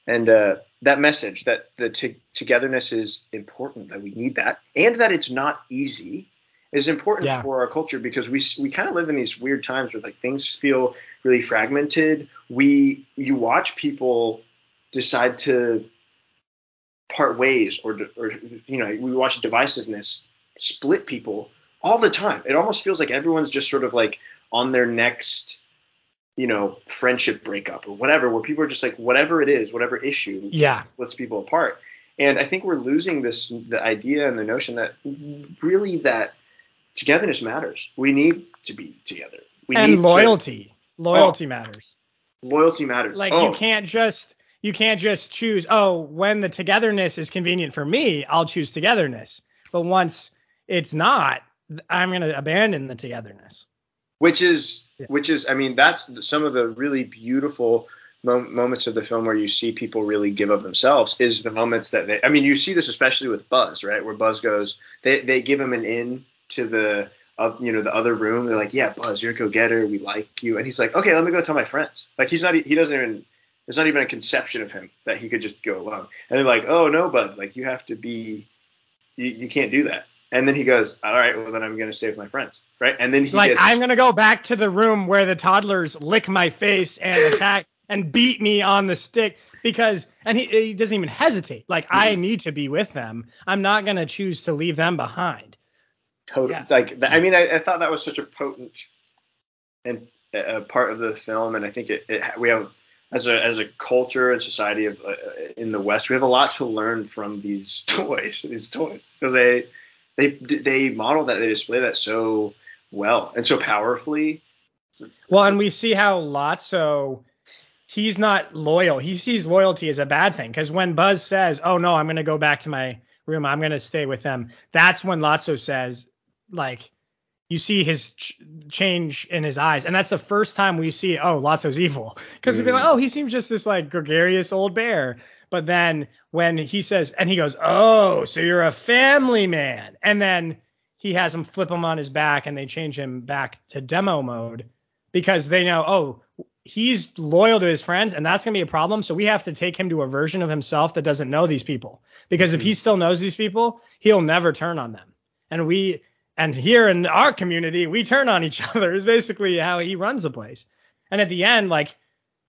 and uh, that message that the t- togetherness is important that we need that and that it's not easy is important yeah. for our culture because we we kind of live in these weird times where like things feel really fragmented. We you watch people decide to part ways or or you know we watch divisiveness split people all the time. It almost feels like everyone's just sort of like on their next you know friendship breakup or whatever where people are just like whatever it is whatever issue yeah splits people apart and i think we're losing this the idea and the notion that really that togetherness matters. We need to be together. We and loyalty. To, loyalty oh, matters. Loyalty matters. Like oh. you can't just you can't just choose, oh, when the togetherness is convenient for me, I'll choose togetherness. But once it's not, I'm going to abandon the togetherness. Which is yeah. which is I mean that's some of the really beautiful moments of the film where you see people really give of themselves is the moments that they I mean you see this especially with Buzz, right? Where Buzz goes they they give him an in to the uh, you know the other room. They're like, "Yeah, Buzz, you're a go-getter. We like you." And he's like, "Okay, let me go tell my friends." Like he's not he doesn't even there's not even a conception of him that he could just go alone. And they're like, "Oh no, Bud, like you have to be you, you can't do that." And then he goes, "All right, well then I'm going to stay with my friends." Right? And then he like gets, I'm going to go back to the room where the toddlers lick my face and [laughs] attack and beat me on the stick because and he, he doesn't even hesitate. Like mm-hmm. I need to be with them. I'm not going to choose to leave them behind Totally. yeah. like I mean I, I, thought that was such a potent and a part of the film and I think it, it we have as a as a culture and society of uh, in the West we have a lot to learn from these [laughs] toys these toys because they they they model that they display that so well and so powerfully. Well, and we see how Lotso he's not loyal. He sees loyalty as a bad thing because when Buzz says, "Oh no, I'm going to go back to my room. I'm going to stay with them," that's when Lotso says, like you see his ch- change in his eyes, and that's the first time we see oh Lotso's evil. Because mm. we've been like oh he seems just this like gregarious old bear, but then when he says and he goes oh so you're a family man, and then he has him flip him on his back and they change him back to demo mode because they know oh he's loyal to his friends and that's going to be a problem. So we have to take him to a version of himself that doesn't know these people. Because mm-hmm. if he still knows these people he'll never turn on them. And we and here in our community, we turn on each [laughs] other is basically how he runs the place. And at the end, like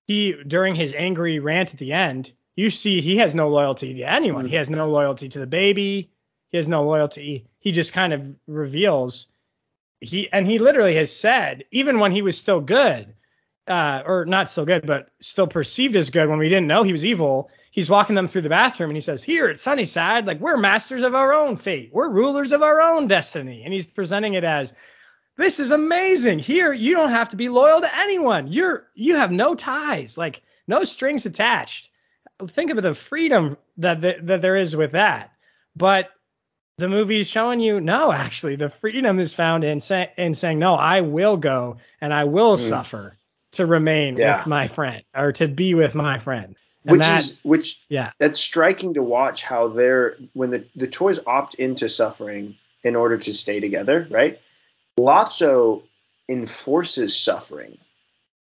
he during his angry rant at the end, you see he has no loyalty to anyone. He has no loyalty to the baby. He has no loyalty. He just kind of reveals he and he literally has said, even when he was still good, uh, or not so good, but still perceived as good when we didn't know he was evil, he's walking them through the bathroom and he says, Here at Sunnyside, like we're masters of our own fate. We're rulers of our own destiny. And he's presenting it as this is amazing. Here, you don't have to be loyal to anyone. You're you have no ties, like no strings attached. Think of the freedom that the, that there is with that. But the movie is showing you no, actually, the freedom is found in, say, in saying no, I will go and I will mm. suffer to remain yeah. with my friend or to be with my friend. And which that, is which yeah. that's striking to watch how they're when the the toys opt into suffering in order to stay together right? Lotso enforces suffering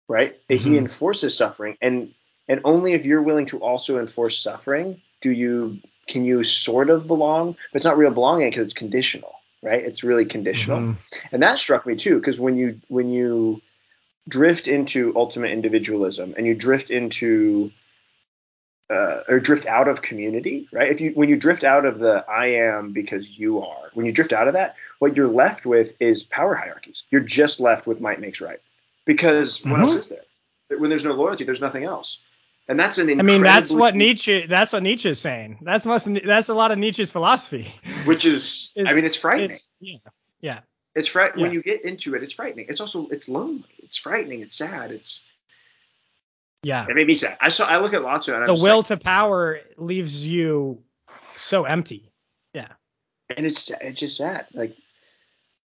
right? Mm-hmm. he enforces suffering. And and only if you're willing to also enforce suffering do you can you sort of belong. But it's not real belonging because it's conditional right? It's really conditional. Mm-hmm. and that struck me too because when you when you drift into ultimate individualism and you drift into uh, or drift out of community, right? If you when you drift out of the I am because you are, when you drift out of that, what you're left with is power hierarchies. You're just left with might makes right, because mm-hmm. what else is there? When there's no loyalty, there's nothing else, and that's an. I mean, that's what Nietzsche. That's what Nietzsche is saying. That's most. That's a lot of Nietzsche's philosophy. Which is, I mean, it's frightening. It's, yeah. Yeah. It's frightening yeah. when you get into it. It's frightening. It's also it's lonely. It's frightening. It's sad. It's yeah. It made me sad. I saw. I look at Lotso and the will like, to power leaves you so empty. Yeah. And it's it's just sad. Like,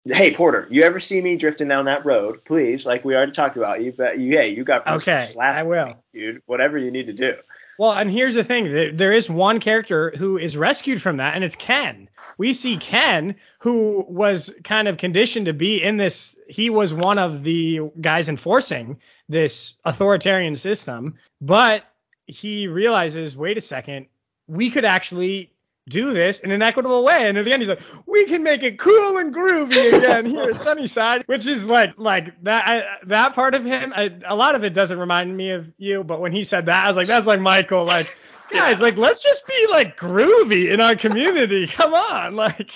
hey Porter, you ever see me drifting down that road? Please, like we already talked about you, but you, hey, you got okay. I will, me, dude. Whatever you need to do. Well, and here's the thing: there is one character who is rescued from that, and it's Ken. We see Ken, who was kind of conditioned to be in this. He was one of the guys enforcing this authoritarian system, but he realizes, wait a second, we could actually do this in an equitable way. And at the end, he's like, we can make it cool and groovy again here at Sunnyside, which is like, like that, I, that part of him, I, a lot of it doesn't remind me of you, but when he said that, I was like, that's like Michael, like, guys, like, let's just be like groovy in our community. [laughs] Come on. Like,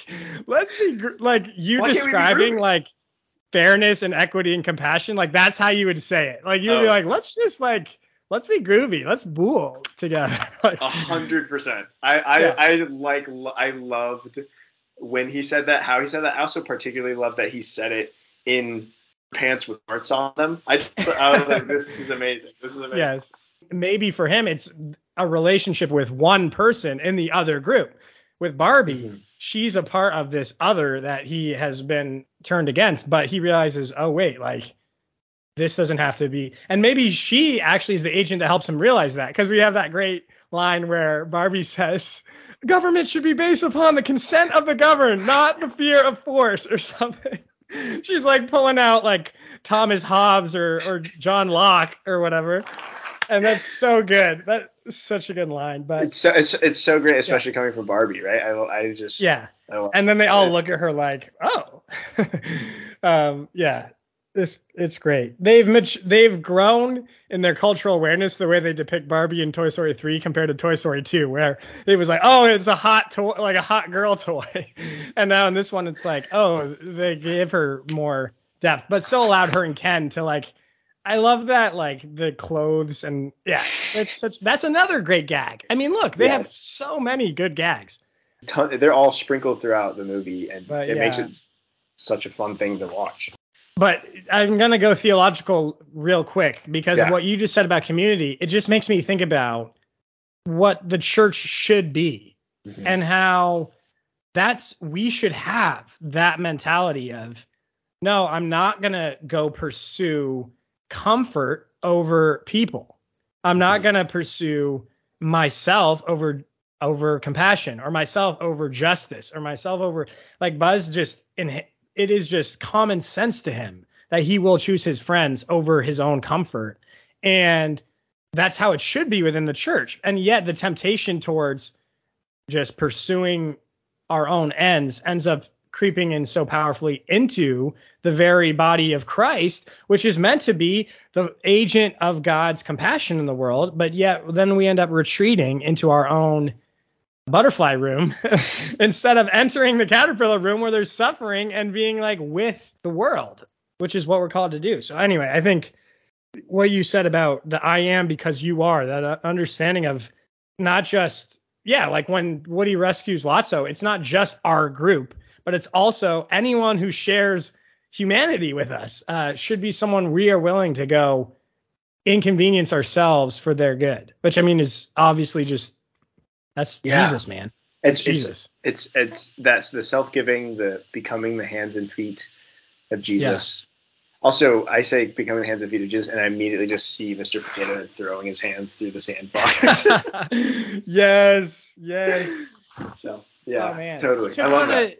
let's be gr- like you Why describing like fairness and equity and compassion. Like, that's how you would say it. Like, you'd oh. be like, let's just like, let's be groovy. Let's bool together. [laughs] A hundred percent. I I, yeah. I like I loved when he said that. How he said that. I also particularly love that he said it in pants with hearts on them. I, I was like, [laughs] this is amazing. This is amazing. Yes. Maybe for him, it's a relationship with one person in the other group. With Barbie, mm-hmm. she's a part of this other that he has been turned against, but he realizes, oh wait, like this doesn't have to be. And maybe she actually is the agent that helps him realize that because we have that great line where Barbie [laughs] says, government should be based upon the consent of the governed, not the fear of force or something. [laughs] She's like pulling out like Thomas Hobbes or, or John Locke or whatever. And that's so good. That's such a good line. But it's so it's, it's so great, especially yeah. coming from Barbie, right? I I just yeah. I and then they all look at her like, oh, [laughs] um, yeah this it's great. They've they've grown in their cultural awareness the way they depict Barbie in Toy Story 3 compared to Toy Story 2, where it was like, oh, it's a hot toy, like a hot girl [laughs] toy, and now in this one it's like, oh, they gave her more depth, but still allowed her and Ken to like. I love that, like the clothes and yeah, it's such. That's another great gag. I mean, look, they yes. have so many good gags. They're all sprinkled throughout the movie, and but, it yeah. makes it such a fun thing to watch. But I'm going to go theological real quick because yeah. of what you just said about community. It just makes me think about what the church should be mm-hmm. and how that's we should have that mentality of no, I'm not going to go pursue comfort over people. I'm not mm-hmm. going to pursue myself over over compassion or myself over justice or myself over like Buzz just in it is just common sense to him that he will choose his friends over his own comfort. And that's how it should be within the church. And yet the temptation towards just pursuing our own ends ends up creeping in so powerfully into the very body of Christ, which is meant to be the agent of God's compassion in the world. But yet then we end up retreating into our own butterfly room [laughs] instead of entering the caterpillar room where there's suffering and being like with the world, which is what we're called to do. So anyway, I think what you said about the I am because you are, that uh, understanding of not just yeah, like when Woody rescues Lotso, it's not just our group, but it's also anyone who shares humanity with us uh, should be someone we are willing to go inconvenience ourselves for their good, which I mean is obviously just that's yeah. Jesus, man. It's, Jesus. It's, it's it's that's the self-giving, the becoming the hands and feet of Jesus. Yeah. Also, I say becoming the hands and feet of Jesus, and I immediately just see Mr. Potato throwing his hands through the sandbox. [laughs] yes, yes. So yeah, oh, totally. I love that.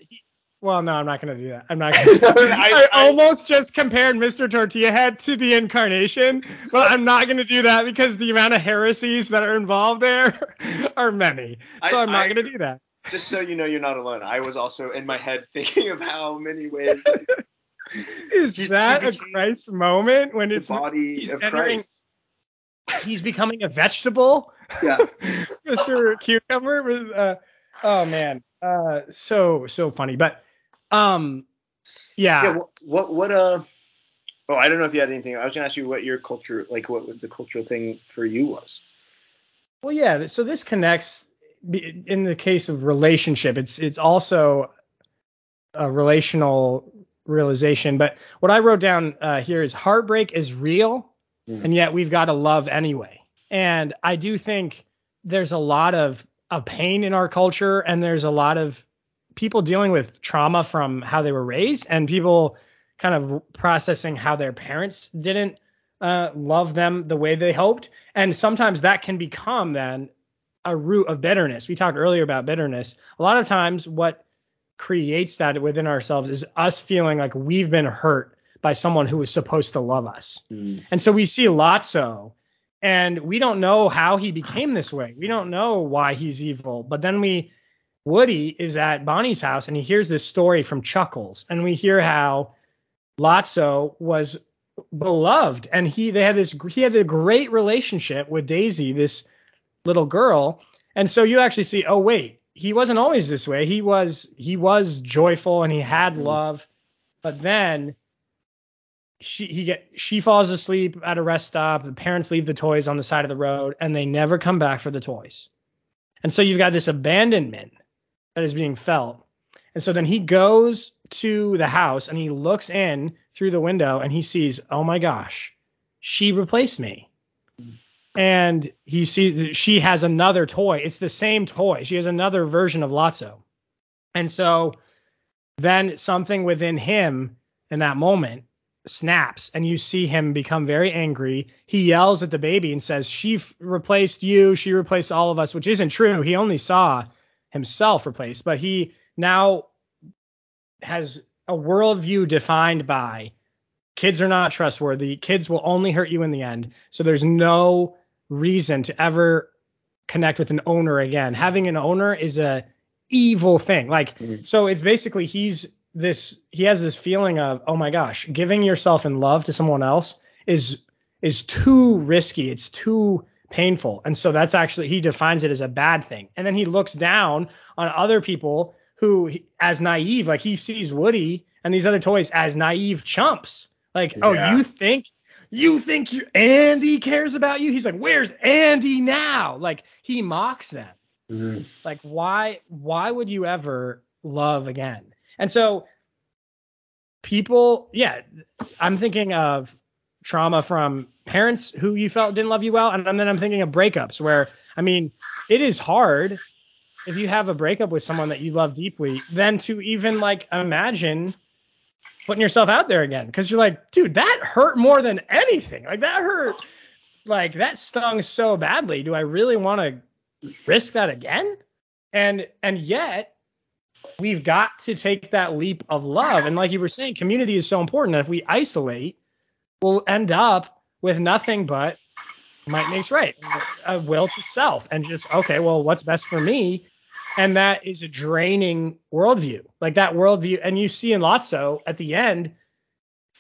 Well, no, I'm not gonna do that. I'm not. [laughs] Gonna, I, I, almost just compared Mr. Tortilla Head to the incarnation, but I'm not gonna do that because the amount of heresies that are involved there [laughs] are many. So I, am not gonna do that. Just so you know, you're not alone. I was also in my head [laughs] thinking of how many ways. Is that a Christ moment when it's the body of entering, Christ? He's becoming a vegetable. Yeah. Mr. Cucumber. Uh, oh man. Uh, so so funny, but um, yeah. Yeah. What, what, what uh? Oh, I don't know if you had anything. I was gonna ask you what your culture, like, what the cultural thing for you was. Well, yeah. So this connects in the case of relationship. It's it's also a relational realization. But what I wrote down uh, here is heartbreak is real, mm. and yet we've got to love anyway. And I do think there's a lot of of pain in our culture, and there's a lot of people dealing with trauma from how they were raised and people kind of processing how their parents didn't uh, love them the way they hoped. And sometimes that can become then a root of bitterness. We talked earlier about bitterness. A lot of times, what creates that within ourselves is us feeling like we've been hurt by someone who was supposed to love us. Mm. And so we see Lotso, and we don't know how he became this way. We don't know why he's evil. But then we, Woody is at Bonnie's house and he hears this story from Chuckles, and we hear how Lotso was beloved, and he they had this he had a great relationship with Daisy, this little girl. And so you actually see, oh wait, he wasn't always this way. He was he was joyful and he had mm-hmm. love, but then she he get she falls asleep at a rest stop. The parents leave the toys on the side of the road and they never come back for the toys. And so you've got this abandonment that is being felt. And so then he goes to the house and he looks in through the window and he sees, oh my gosh, she replaced me and he sees she has another toy. It's the same toy. She has another version of Lotso. And so then something within him in that moment snaps and you see him become very angry. He yells at the baby and says, She f- replaced you. She replaced all of us, which isn't true. He only saw himself replaced, but he now has a worldview defined by kids are not trustworthy. Kids will only hurt you in the end. So there's no reason to ever connect with an owner again. Having an owner is a evil thing. Like mm-hmm. so it's basically he's this he has this feeling of, "Oh my gosh, giving yourself in love to someone else is is too risky. It's too painful." And so that's actually he defines it as a bad thing. And then he looks down on other people who as naive, like he sees Woody and these other toys as naive chumps. Like, oh, yeah. oh, you think you think you, Andy cares about you? He's like, where's Andy now? Like he mocks them. Mm-hmm. Like why why would you ever love again? And so people, yeah, I'm thinking of trauma from parents who you felt didn't love you well, and, then I'm thinking of breakups where I mean, it is hard if you have a breakup with someone that you love deeply, then to even like imagine putting yourself out there again because you're like, dude, that hurt more than anything. Like that hurt, like that stung so badly. Do I really want to risk that again? And and yet we've got to take that leap of love. And like you were saying, community is so important. And if we isolate, we'll end up with nothing but might makes right, a will to self, and just okay, well, what's best for me? and that is a draining worldview. Like that worldview, and you see in Lotso at the end,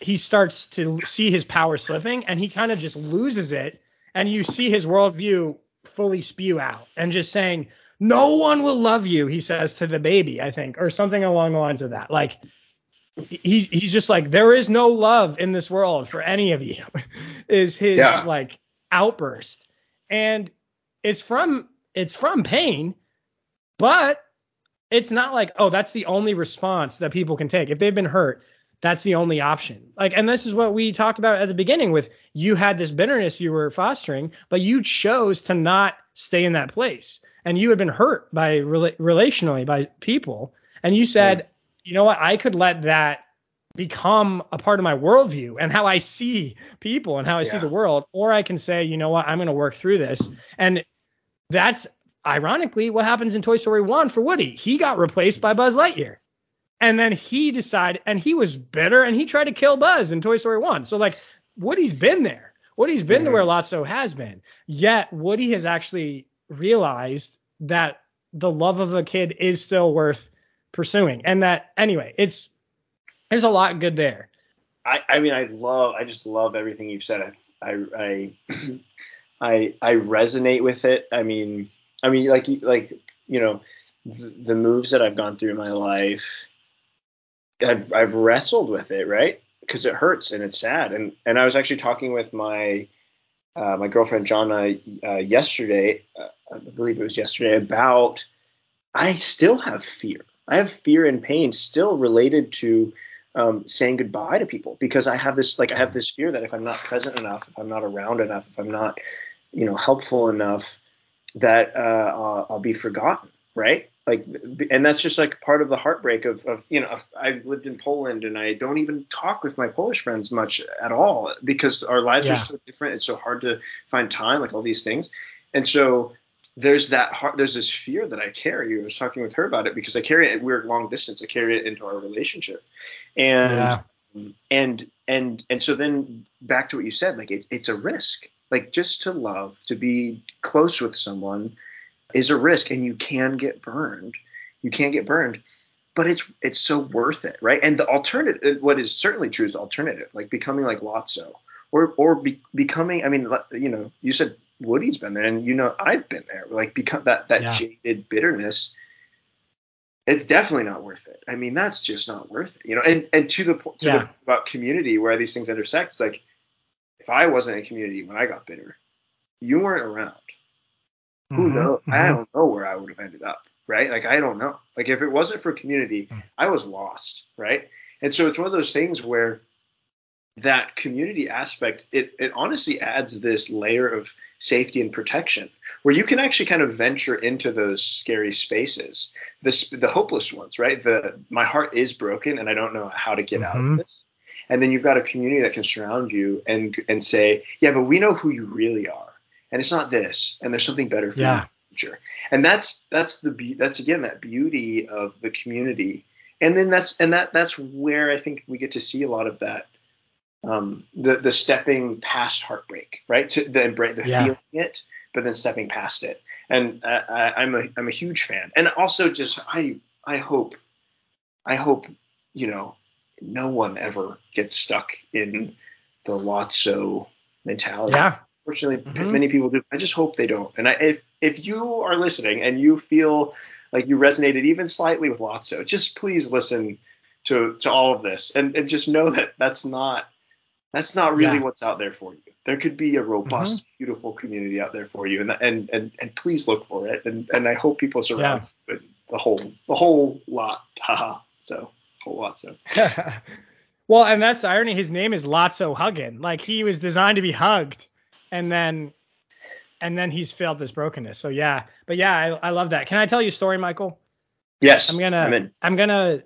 he starts to see his power slipping, and he kind of just loses it, and you see his worldview fully spew out, and just saying, "No one will love you," he says to the baby, I think, or something along the lines of that. Like he he's just like, "There is no love in this world for any of you," [laughs] is his yeah. like outburst, and it's from it's from pain but it's not like, oh, that's the only response that people can take. If they've been hurt, that's the only option. Like, and this is what we talked about at the beginning with you had this bitterness you were fostering, but you chose to not stay in that place. And you had been hurt by relationally by people. And you said. You know what? I could let that become a part of my worldview and how I see people and how I yeah. see the world. Or I can say, you know what? I'm going to work through this. And that's ironically what happens in Toy Story 1 for Woody. He got replaced by Buzz Lightyear. And then he decided, and he was bitter and he tried to kill Buzz in Toy Story 1. So, like, Woody's been there. Woody's been mm-hmm. to where Lotso has been. Yet, Woody has actually realized that the love of a kid is still worth pursuing. And that, anyway, it's, there's a lot good there. I, I mean, I love, I just love everything you've said. I, I, I, I resonate with it. I mean, I mean, like like you know, the, the moves that I've gone through in my life, I've I've wrestled with it, right? Because it hurts and it's sad. And and I was actually talking with my uh, my girlfriend Jonna uh, yesterday, uh, I believe it was yesterday, about I still have fear. I have fear and pain still related to um, saying goodbye to people because I have this like I have this fear that if I'm not present enough, if I'm not around enough, if I'm not you know helpful enough, that uh, I'll, I'll be forgotten, right? Like, and that's just like part of the heartbreak of, of you know, I've lived in Poland and I don't even talk with my Polish friends much at all because our lives yeah. are so different. It's so hard to find time, like all these things. And so there's that heart, there's this fear that I carry. I was talking with her about it because I carry it. We're long distance. I carry it into our relationship, and yeah. and and and so then back to what you said, like it, it's a risk. Like just to love, to be close with someone is a risk and you can get burned. You can get burned, but it's it's so worth it, right? And the alternative, uh, what is certainly true is alternative, like becoming like Lotso, or or be, becoming. I mean, you know, you said Woody's been there, and you know, I've been there. Like become that that yeah. jaded bitterness. It's definitely not worth it. I mean, that's just not worth it, you know. And and to the point yeah. the, about community where these things intersect, it's like if I wasn't in community when I got bitter, you weren't around. Mm-hmm, Who knows? Mm-hmm. I don't know where I would have ended up, right? Like I don't know. Like if it wasn't for community, mm. I was lost, right? And so it's one of those things where that community aspect, it it honestly adds this layer of safety and protection where you can actually kind of venture into those scary spaces, the the hopeless ones, right? The my heart is broken and I don't know how to get mm-hmm. out of mm-hmm. this. And then you've got a community that can surround you and and say, yeah, but we know who you really are and it's not this, and there's something better for yeah. you future. And that's that's the be- that's again that beauty of the community. And then that's and that that's where I think we get to see a lot of that um, the the stepping past heartbreak, right? To the embrace the yeah. feeling it, but then stepping past it. And I, I'm a I'm a huge fan. And also just I I hope I hope you know no one ever gets stuck in the Lotso mentality. Yeah. Unfortunately, mm-hmm. many people do. I just hope they don't. And I, if if you are listening and you feel like you resonated even slightly with Lotso, just please listen to to all of this and, and just know that that's not that's not really yeah. what's out there for you. There could be a robust, mm-hmm. beautiful community out there for you, and and and and please look for it. And and I hope people surround yeah. the whole the whole lot. Haha. so whole lot. So. [laughs] well, and that's the irony. His name is Lotso Huggin. Like he was designed to be hugged and then and then he's felt this brokenness. So yeah, but yeah, I, I love that. Can I tell you a story, Michael? Yes. I'm gonna I'm, I'm gonna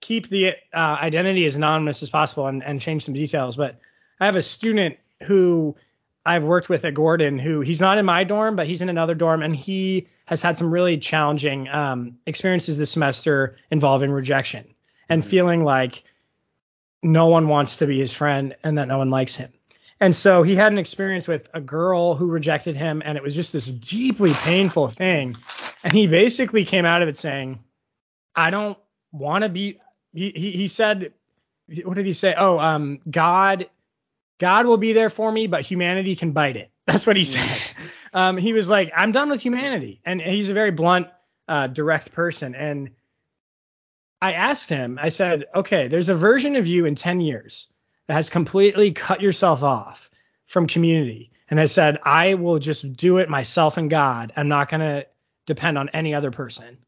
keep the uh, identity as anonymous as possible and, and change some details. But I have a student who I've worked with at Gordon who he's not in my dorm, but he's in another dorm, and he has had some really challenging um, experiences this semester involving rejection and mm-hmm. feeling like no one wants to be his friend and that no one likes him. And so he had an experience with a girl who rejected him, and it was just this deeply painful thing. And he basically came out of it saying, I don't want to be. He, he, he said, what did he say? Oh, um, God, God will be there for me, but humanity can bite it. [laughs] That's what he said. um, he was like, I'm done with humanity, and he's a very blunt, uh, direct person. And I asked him, I said, okay, there's a version of you in 10 years that has completely cut yourself off from community and has said, I will just do it myself and God. I'm not going to depend on any other person.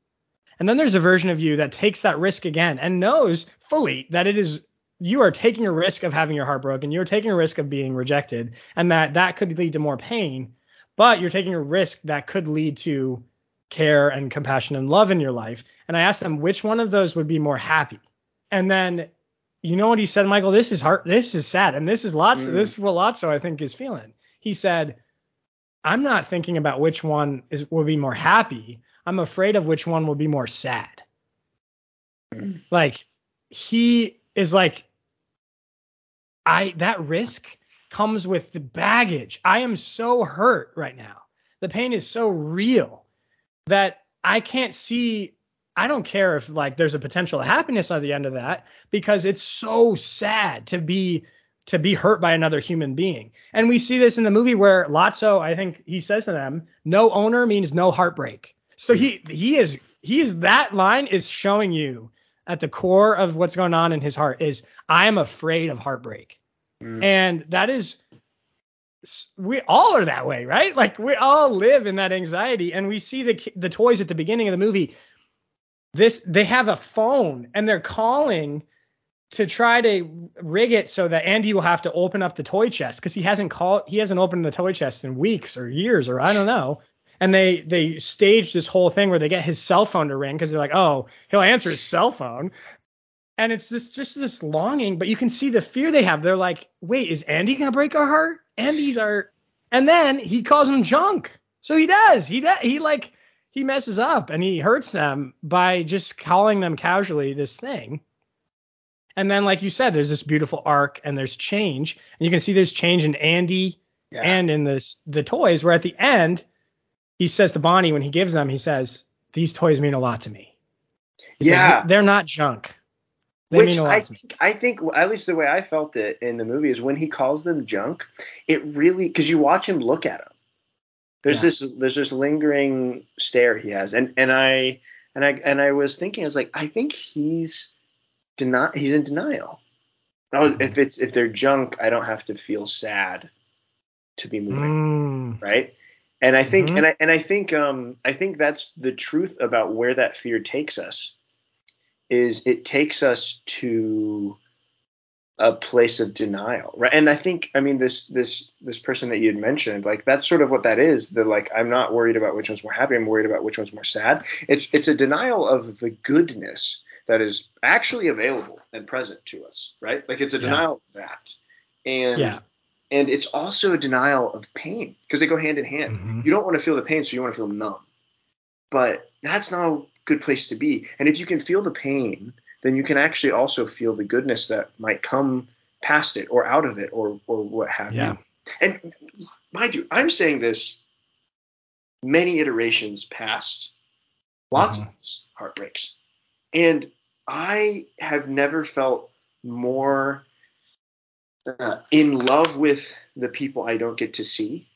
And then there's a version of you that takes that risk again and knows fully that it is you are taking a risk of having your heart broken. You're taking a risk of being rejected and that that could lead to more pain, but you're taking a risk that could lead to care and compassion and love in your life. And I asked them which one of those would be more happy. And then you know what he said, Michael? This is hard. This is sad, and this is lots. Mm. This is what Lotso I think is feeling. He said, "I'm not thinking about which one is will be more happy. I'm afraid of which one will be more sad." Mm. Like he is like, I that risk comes with the baggage. I am so hurt right now. The pain is so real that I can't see I don't care if like there's a potential happiness at the end of that because it's so sad to be to be hurt by another human being. And we see this in the movie where Lotso, I think he says to them, no owner means no heartbreak. So he he is he is that line is showing you at the core of what's going on in his heart is I am afraid of heartbreak. Mm. And that is we all are that way, right? Like we all live in that anxiety and we see the the toys at the beginning of the movie this they have a phone and they're calling to try to rig it so that Andy will have to open up the toy chest because he hasn't called he hasn't opened the toy chest in weeks or years or I don't know. And they they stage this whole thing where they get his cell phone to ring because they're like, oh, he'll answer his cell phone. And it's this just this longing, but you can see the fear they have. They're like, wait, is Andy gonna break our heart? Andy's our and then he calls him junk. So he does. He does. He like he messes up and he hurts them by just calling them casually this thing. And then, like you said, there's this beautiful arc and there's change. And you can see there's change in Andy yeah. and in this the toys, where at the end, he says to Bonnie when he gives them, he says, These toys mean a lot to me. He yeah. Said, They're not junk. They Which I think, I think, at least the way I felt it in the movie is when he calls them junk, it really, because you watch him look at them. There's yeah. this, there's this lingering stare he has, and and I, and I, and I was thinking, I was like, I think he's deny, he's in denial. Oh, if it's if they're junk, I don't have to feel sad to be moving, mm. right? And I think, mm-hmm. and I and I think, um, I think that's the truth about where that fear takes us is it takes us to a place of denial right and i think i mean this this this person that you had mentioned like that's sort of what that is the like i'm not worried about which one's more happy i'm worried about which one's more sad it's it's a denial of the goodness that is actually available and present to us right like it's a denial yeah. of that and yeah. And it's also a denial of pain because they go hand in hand mm-hmm. you don't want to feel the pain so you want to feel numb but that's not a good place to be. And if you can feel the pain, then you can actually also feel the goodness that might come past it or out of it or or what have yeah. you. And mind you, I'm saying this many iterations past lots mm-hmm. of heartbreaks. And I have never felt more uh, in love with the people I don't get to see.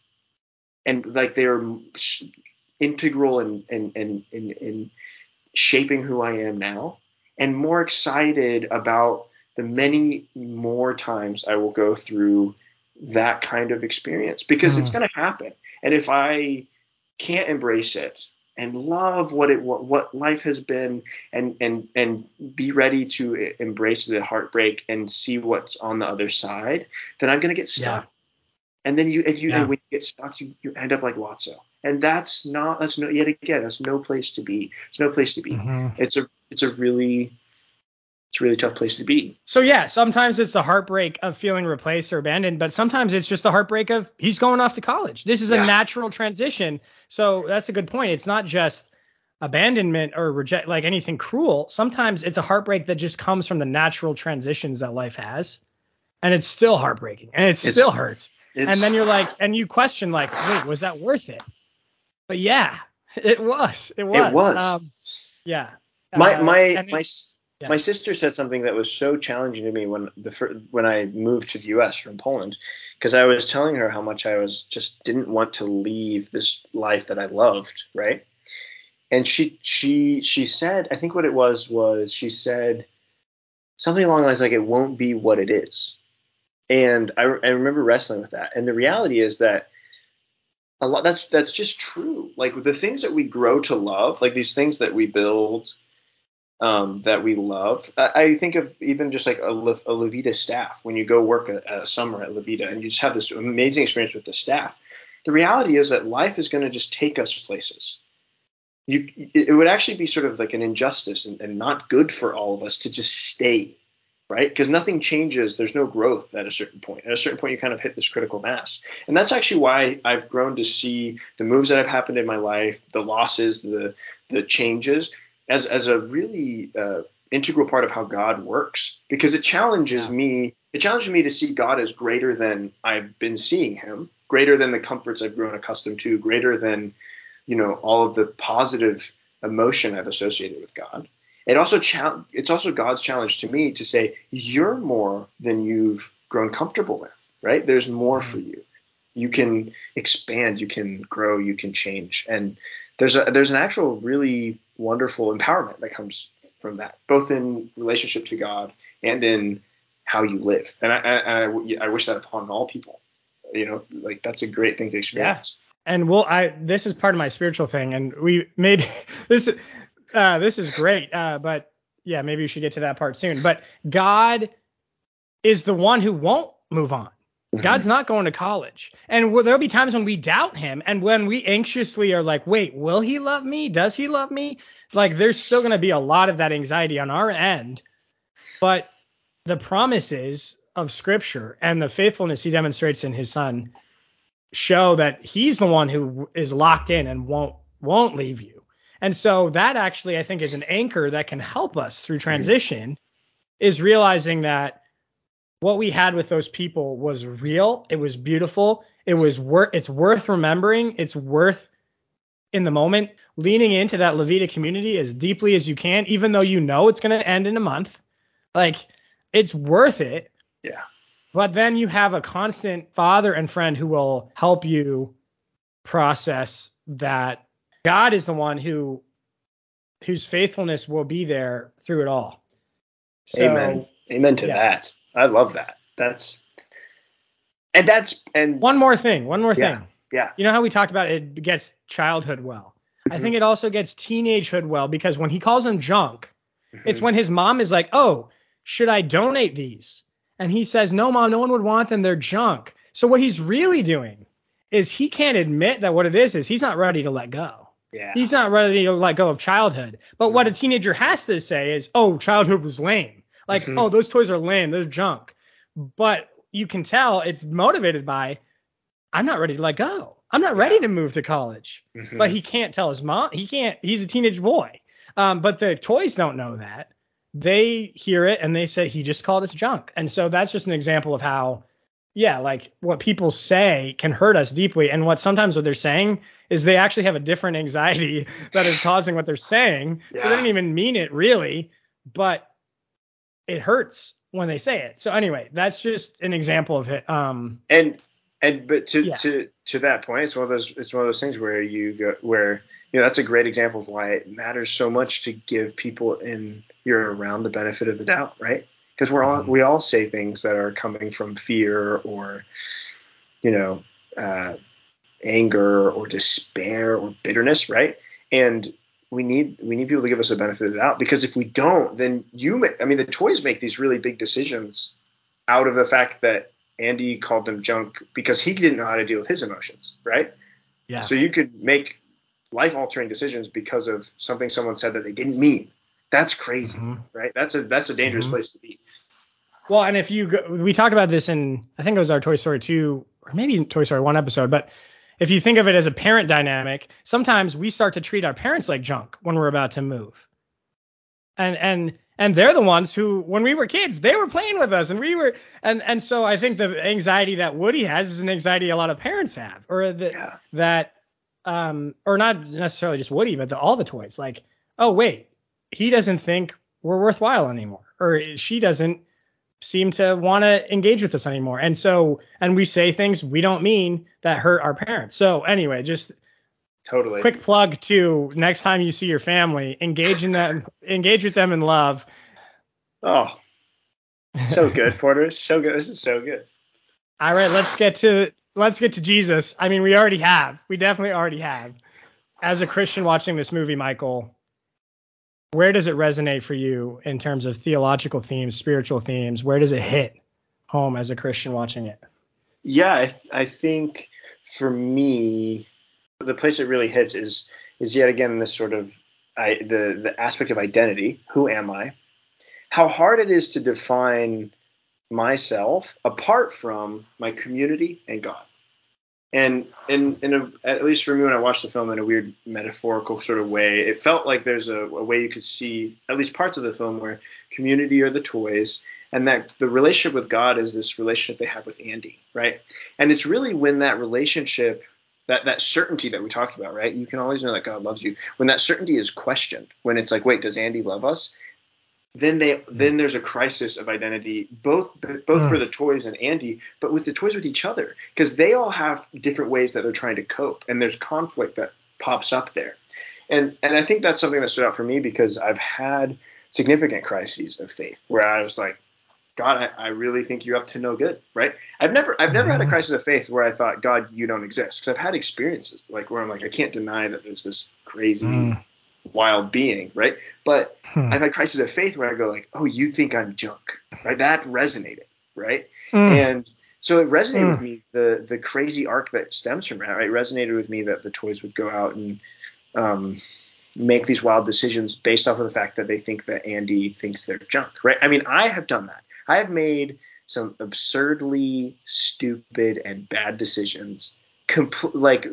And like they're integral and and and and shaping who I am now and more excited about the many more times I will go through that kind of experience because mm. it's going to happen. And if I can't embrace it and love what it what, what life has been and and and be ready to embrace the heartbreak and see what's on the other side, then I'm going to get stuck. Yeah. And then you if you yeah. when you get stuck, you, you end up like Lotso and that's not that's no yet again that's no place to be it's no place to be mm-hmm. it's a it's a really it's a really tough place to be so yeah sometimes it's the heartbreak of feeling replaced or abandoned but sometimes it's just the heartbreak of he's going off to college this is yeah. a natural transition so that's a good point it's not just abandonment or reject like anything cruel sometimes it's a heartbreak that just comes from the natural transitions that life has and it's still heartbreaking and it it's, still hurts and then you're like and you question like wait was that worth it but yeah, [laughs] it was. It was. It was. Um, yeah. My uh, my my yeah. my sister said something that was so challenging to me when the when I moved to the U.S. from Poland, because I was telling her how much I was just didn't want to leave this life that I loved, right? And she she she said, I think what it was was she said something along the lines like it won't be what it is, and I I remember wrestling with that. And the reality is that a lot that's that's just true like the things that we grow to love like these things that we build um, that we love I, I, think of even just like a, a La Vida staff when you go work a, a summer at La Vida and you just have this amazing experience with the staff the reality is that life is going to just take us places you it would actually be sort of like an injustice and, and not good for all of us to just stay right? Because nothing changes. There's no growth at a certain point. At a certain point, you kind of hit this critical mass. And that's actually why I've grown to see the moves that have happened in my life, the losses, the the changes, as as a really uh, integral part of how God works. Because it challenges yeah. me. It challenges me to see God as greater than I've been seeing Him, greater than the comforts I've grown accustomed to, greater than you know all of the positive emotion I've associated with God it also cha- it's also God's challenge to me to say you're more than you've grown comfortable with, right? There's more for mm-hmm. you. You can expand, you can grow, you can change, and there's a there's an actual really wonderful empowerment that comes from that, both in relationship to God and in how you live. And I, I, I, I wish that upon all people. You know, like that's a great thing to experience. Yeah. And well, I this is part of my spiritual thing, and we made [laughs] this uh, this is great. Uh, but yeah, maybe we should get to that part soon. But God is the one who won't move on. Mm-hmm. God's not going to college. And there'll be times when we doubt him and when we anxiously are like, wait, will he love me? Does he love me? Like, there's still going to be a lot of that anxiety on our end. But the promises of scripture and the faithfulness he demonstrates in his son show that he's the one who is locked in and won't won't leave you. And so that actually, I think, is an anchor that can help us through transition is realizing that what we had with those people was real. It was beautiful. It was worth. It's worth remembering. It's worth in the moment leaning into that La Vida community as deeply as you can, even though you know it's going to end in a month. Like it's worth it. Yeah. But then you have a constant father and friend who will help you process that God is the one who whose faithfulness will be there through it all. So, Amen. Amen to yeah. that. I love that. That's and that's and one more thing. One more yeah, thing. Yeah. You know how we talked about it gets childhood well. Mm-hmm. I think it also gets teenagehood well because when he calls them junk, mm-hmm. it's when his mom is like, "Oh, should I donate these?" And he says, "No, mom, no one would want them. They're junk." So what he's really doing is he can't admit that what it is is he's not ready to let go. Yeah. He's not ready to let go of childhood. But what a mm-hmm. teenager has to say is, "Oh, childhood was lame." Like, mm-hmm. "Oh, those toys are lame. They're junk." But you can tell it's motivated by, "I'm not ready to let go." I'm not ready to move to college. Mm-hmm. But he can't tell his mom. He can't. He's a teenage boy. Um, but the toys don't know that. They hear it and they say he just called us junk. And so that's just an example of how, yeah, like what people say can hurt us deeply. And what sometimes what they're saying is they actually have a different anxiety [laughs] that is causing what they're saying. Yeah. So they don't even mean it really, but it hurts when they say it. So anyway, that's just an example of it. Um, and and but to yeah. to to that point, it's one of those it's one of those things where you go where you know that's a great example of why it matters so much to give people in you're around the benefit of the doubt, right? Because we're all we all say things that are coming from fear or you know uh, anger or despair or bitterness, right? And we need we need people to give us a benefit of the doubt because if we don't, then you may, I mean the toys make these really big decisions out of the fact that Andy called them junk because he didn't know how to deal with his emotions, right? Yeah. So you could make life altering decisions because of something someone said that they didn't mean. That's crazy, mm-hmm. right? That's a that's a dangerous mm-hmm. place to be. Well, and if you go, we talked about this in I think it was our Toy Story 2 or maybe Toy Story 1 episode, but if you think of it as a parent dynamic, sometimes we start to treat our parents like junk when we're about to move. And and and they're the ones who when we were kids they were playing with us and we were and and so i think the anxiety that woody has is an anxiety a lot of parents have or that yeah. that um or not necessarily just woody but the, all the toys like oh wait he doesn't think we're worthwhile anymore or she doesn't seem to want to engage with us anymore and so and we say things we don't mean that hurt our parents so anyway just Totally. Quick plug to next time you see your family, engage in them, [laughs] engage with them in love. Oh, so good, Porter. So good. This is so good. All right, let's get to let's get to Jesus. I mean, we already have. We definitely already have. As a Christian watching this movie, Michael, where does it resonate for you in terms of theological themes, spiritual themes? Where does it hit home as a Christian watching it? Yeah, I, th- I think for me, the place it really hits is is yet again this sort of I, the the aspect of identity. Who am I? How hard it is to define myself apart from my community and God. And in in a, at least for me when I watched the film in a weird metaphorical sort of way, it felt like there's a, a way you could see at least parts of the film where community are the toys and that the relationship with God is this relationship they have with Andy, right? And it's really when that relationship that that certainty that we talked about, right? You can always know that God loves you. When that certainty is questioned, when it's like, wait, does Andy love us? Then they then there's a crisis of identity, both both for the toys and Andy, but with the toys with each other, because they all have different ways that they're trying to cope, and there's conflict that pops up there. And and I think that's something that stood out for me because I've had significant crises of faith where I was like, God, I, I, really think you're up to no good, right? I've never I've never had a mm-hmm. crisis of faith where I thought, God, you don't exist. Because I've had experiences like where I'm like, I can't deny that there's this crazy, mm. Wild being, right? But hmm. I've had crises of faith where I go like, oh, you think I'm junk, right? That resonated, right? Mm. And so it resonated mm. with me the the crazy arc that stems from that. Right? It resonated with me that the toys would go out and um, make these wild decisions based off of the fact that they think that Andy thinks they're junk, right? I mean, I have done that. I have made some absurdly stupid and bad decisions compl- like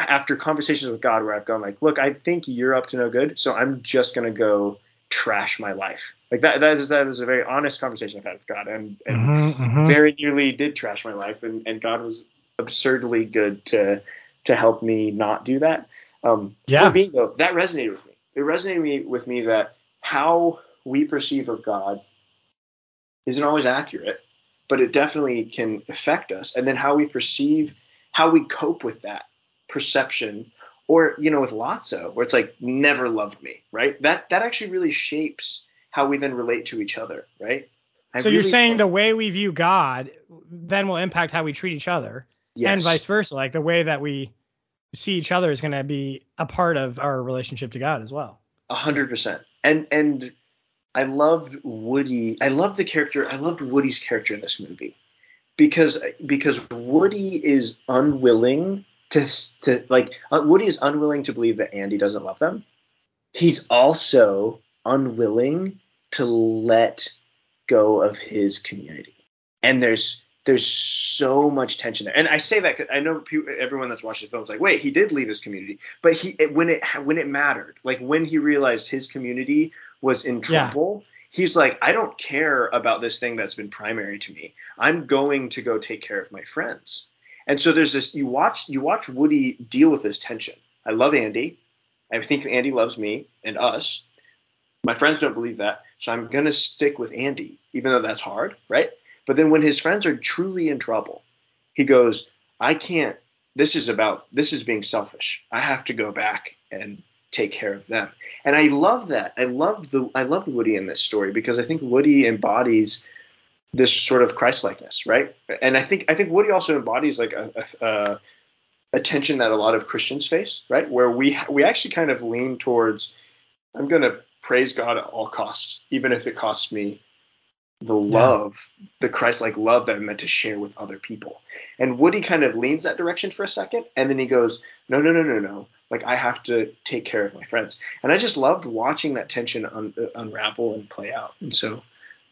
after conversations with God where I've gone like, look, I think you're up to no good, so I'm just gonna go trash my life. Like that that is that is a very honest conversation I've had with God and, and mm-hmm, mm-hmm. very nearly did trash my life and, and God was absurdly good to to help me not do that. Um yeah. me though, that resonated with me. It resonated with me that how we perceive of God isn't always accurate, but it definitely can affect us. And then how we perceive, how we cope with that perception, or you know, with Lotso, where it's like never loved me, right? That that actually really shapes how we then relate to each other, right? I so really you're saying the way we view God then will impact how we treat each other, yes. and vice versa. Like the way that we see each other is going to be a part of our relationship to God as well. A hundred percent. And and I loved Woody. I loved the character. I loved Woody's character in this movie because because Woody is unwilling to to like uh, Woody is unwilling to believe that Andy doesn't love them. He's also unwilling to let go of his community. And there's there's so much tension there. And I say that cause I know people, everyone that's watched the film is like, wait, he did leave his community, but he it, when it when it mattered, like when he realized his community was in trouble. He's like, I don't care about this thing that's been primary to me. I'm going to go take care of my friends. And so there's this you watch you watch Woody deal with this tension. I love Andy. I think Andy loves me and us. My friends don't believe that, so I'm gonna stick with Andy, even though that's hard, right? But then when his friends are truly in trouble, he goes, I can't. This is about this is being selfish. I have to go back and take care of them. And I love that. I love the I loved Woody in this story because I think Woody embodies this sort of Christ-likeness, right? And I think I think Woody also embodies like a, a, a, a tension that a lot of Christians face, right? Where we we actually kind of lean towards I'm going to praise God at all costs, even if it costs me the love, yeah. the Christ-like love that I'm meant to share with other people. And Woody kind of leans that direction for a second, and then he goes, no, no, no, no, no. Like I have to take care of my friends, and I just loved watching that tension un- uh, unravel and play out. And so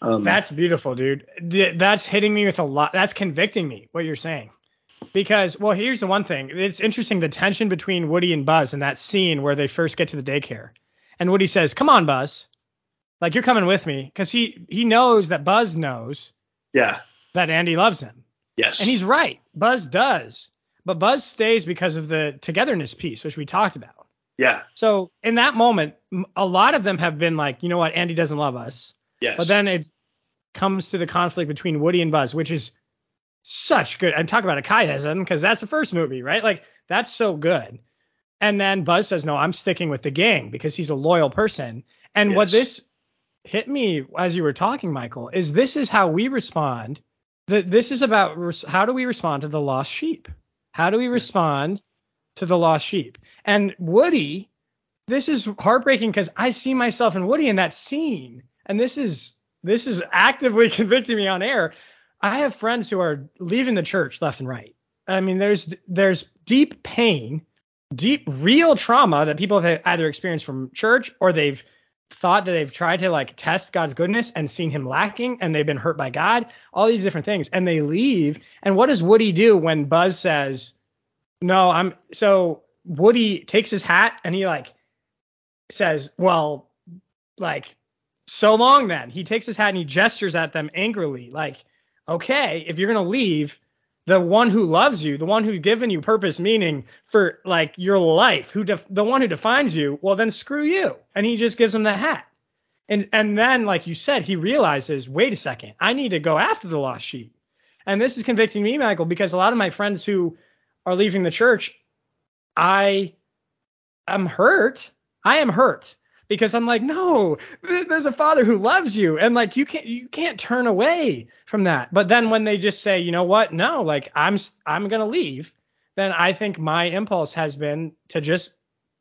um, that's beautiful, dude. That's hitting me with a lot. That's convicting me what you're saying. Because well, here's the one thing. It's interesting the tension between Woody and Buzz in that scene where they first get to the daycare, and Woody says, "Come on, Buzz." Like you're coming with me because he he knows that Buzz knows. Yeah. That Andy loves him. Yes. And he's right. Buzz does. But Buzz stays because of the togetherness piece, which we talked about. Yeah. So in that moment, a lot of them have been like, you know what, Andy doesn't love us. Yes. But then it comes to the conflict between Woody and Buzz, which is such good. I'm talking about a chiasm because that's the first movie, right? Like that's so good. And then Buzz says, no, I'm sticking with the gang because he's a loyal person. And yes. what this hit me as you were talking, Michael, is this is how we respond. That this is about res- how do we respond to the lost sheep? How do we respond to the lost sheep? And Woody, this is heartbreaking because I see myself in Woody in that scene, and this is this is actively [laughs] convicting me on air. I have friends who are leaving the church left and right. I mean, there's there's deep pain, deep real trauma that people have either experienced from church or they've thought that they've tried to like test God's goodness and seen him lacking and they've been hurt by God, all these different things. And they leave. And what does Woody do when Buzz says, No, I'm so Woody takes his hat and he like says, Well, like, so long then. He takes his hat and he gestures at them angrily, like, okay, if you're gonna leave, the one who loves you, the one who's given you purpose, meaning for like your life, who def- the one who defines you, well then screw you. And he just gives him the hat. And and then like you said, he realizes, wait a second, I need to go after the lost sheep. And this is convicting me, Michael, because a lot of my friends who are leaving the church, I am hurt. I am hurt because I'm like, no, there's a father who loves you, and like you can't you can't turn away from that. But then when they just say, you know what, no, like I'm I'm gonna leave, then I think my impulse has been to just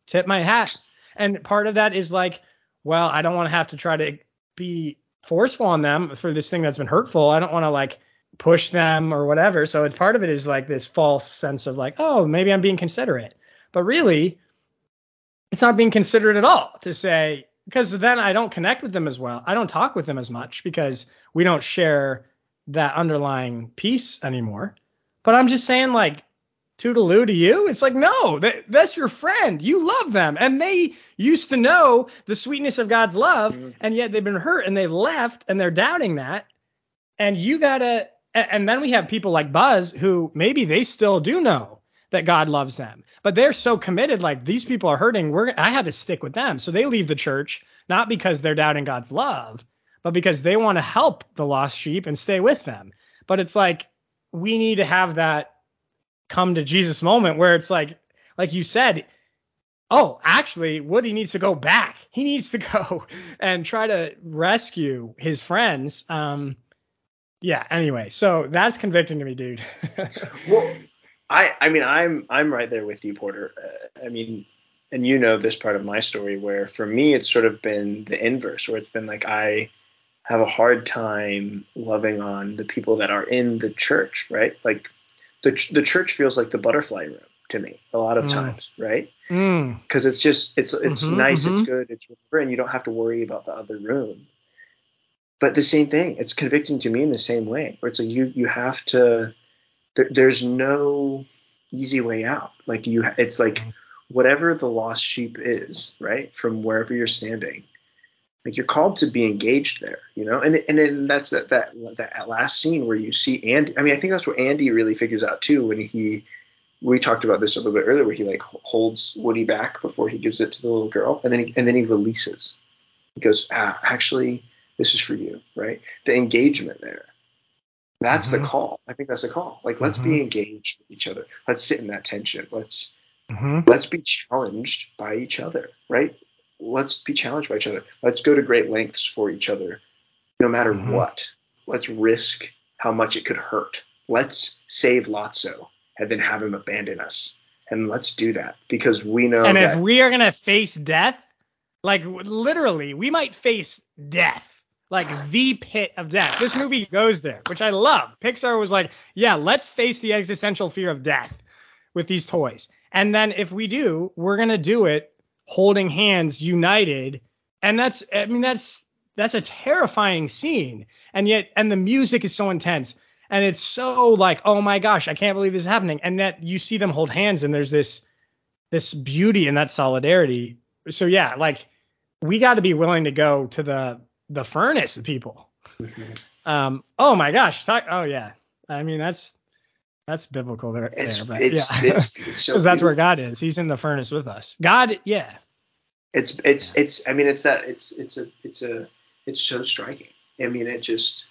tip my hat, and part of that is like, well, I don't want to have to try to be forceful on them for this thing that's been hurtful. I don't want to like push them or whatever. So it's part of it is like this false sense of like, oh, maybe I'm being considerate. But really, it's not being considered at all to say because then I don't connect with them as well. I don't talk with them as much because we don't share that underlying piece anymore. But I'm just saying like toodaloo to you. It's like, no, that, that's your friend. You love them. And they used to know the sweetness of God's love, mm-hmm. and yet they've been hurt and they left and they're doubting that. And you got to, and then we have people like Buzz who maybe they still do know that God loves them, but they're so committed. Like these people are hurting. We're, I had to stick with them. So they leave the church, not because they're doubting God's love, but because they want to help the lost sheep and stay with them. But it's like, we need to have that come to Jesus moment where it's like, like you said, oh, actually, Woody needs to go back. [laughs] He needs to go [laughs] and try to rescue his friends. Um, yeah. Anyway, so that's convicting to me, dude. [laughs] well, I, I mean, I'm, I'm right there with you, Porter. Uh, I mean, and you know this part of my story where for me it's sort of been the inverse, where it's been like I have a hard time loving on the people that are in the church, right? Like the the church feels like the butterfly room to me a lot of mm. times, right? Because mm. it's just it's it's mm-hmm, nice, mm-hmm. it's good, it's whatever, and you don't have to worry about the other room. But the same thing, it's convicting to me in the same way, where it's like you you have to. There, there's no easy way out. Like you, it's like mm. whatever the lost sheep is, right? From wherever you're standing, like you're called to be engaged there, you know. And and then that's that that that last scene where you see Andy. I mean, I think that's where Andy really figures out too when he. We talked about this a little bit earlier, where he like holds Woody back before he gives it to the little girl, and then he, and then he releases. He goes, ah, actually, this is for you, right? The engagement there. That's mm-hmm. the call. I think that's the call. Like, let's mm-hmm. be engaged with each other. Let's sit in that tension. Let's mm-hmm. let's be challenged by each other, right? let's be challenged by each other. Let's go to great lengths for each other, no matter mm-hmm. what. Let's risk how much it could hurt. Let's save Lotso and then have him abandon us. And let's do that because we know. And if we are gonna face death, like literally, we might face death, like the pit of death. This movie goes there, which I love. Pixar was like, yeah, let's face the existential fear of death with these toys. And then if we do, we're gonna do it holding hands, united. And that's, I mean, that's, that's a terrifying scene. And yet, and the music is so intense. And it's so like, oh my gosh, I can't believe this is happening. And that you see them hold hands and there's this, this beauty and that solidarity. So yeah, like we got to be willing to go to the, the furnace with people. Mm-hmm. Um, oh my gosh. Talk, oh yeah. I mean, that's, that's biblical there, it's, there but it's, yeah, because [laughs] so that's where God is. He's in the furnace with us. God, yeah. It's it's it's. I mean, it's that. It's it's a it's a it's so striking. I mean, it just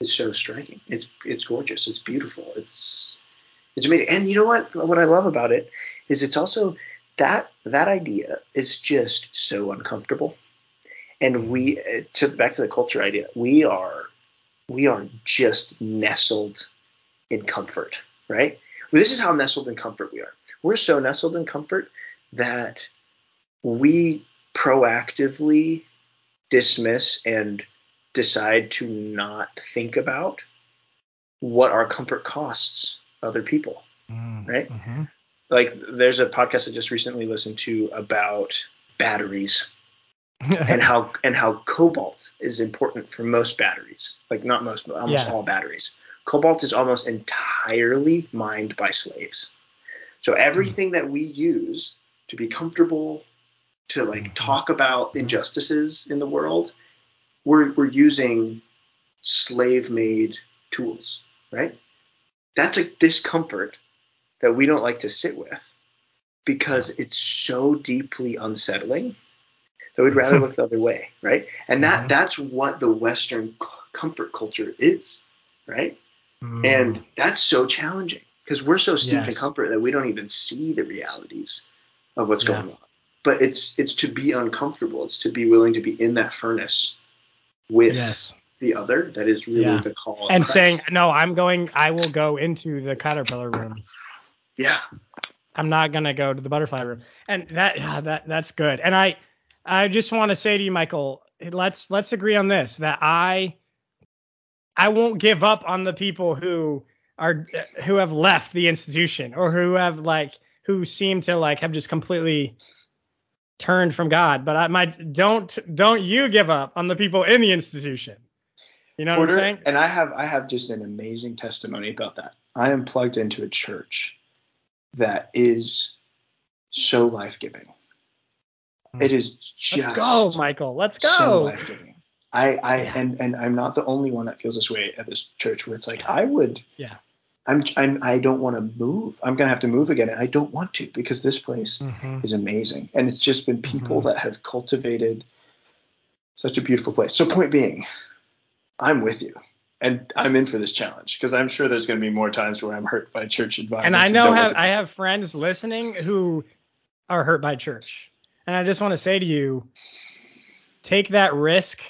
it's so striking. It's it's gorgeous. It's beautiful. It's it's amazing. And you know what? What I love about it is it's also that that idea is just so uncomfortable. And we to back to the culture idea. We are we are just nestled in comfort, right? Well, this is how nestled in comfort we are. We're so nestled in comfort that we proactively dismiss and decide to not think about what our comfort costs other people, mm, right? Mm-hmm. Like there's a podcast I just recently listened to about batteries and [laughs] how and how cobalt is important for most batteries, like not most, but almost yeah. all batteries cobalt is almost entirely mined by slaves. So everything that we use to be comfortable, to like mm-hmm. talk about injustices in the world, we're, we're using slave made tools, right? That's a discomfort that we don't like to sit with because it's so deeply unsettling that we'd rather look [laughs] the other way, right? And that mm-hmm. that's what the Western comfort culture is, right? Mm. And that's so challenging because we're so steeped yes. in comfort that we don't even see the realities of what's yeah. going on. But it's it's to be uncomfortable. It's to be willing to be in that furnace with yes. the other. That is really yeah. the call. And saying, no, I'm going. I will go into the caterpillar room. Yeah. I'm not gonna go to the butterfly room. And that yeah, that that's good. And I I just want to say to you, Michael, let's let's agree on this that I I won't give up on the people who are who have left the institution or who have like who seem to like have just completely turned from God. But I might don't don't you give up on the people in the institution. You know Porter, what I'm saying? And I have I have just an amazing testimony about that. I am plugged into a church that is so life giving. It is just Let's go, Michael. Let's go. So life giving. I, I yeah. and and I'm not the only one that feels this way at this church where it's like I would yeah I'm, I'm I don't want to move. I'm gonna have to move again, and I don't want to because this place mm-hmm. is amazing, and it's just been people mm-hmm. that have cultivated such a beautiful place. So point being, I'm with you, and I'm in for this challenge because I'm sure there's gonna be more times where I'm hurt by church environment. And I know have, I have friends listening who are hurt by church, and I just want to say to you, take that risk,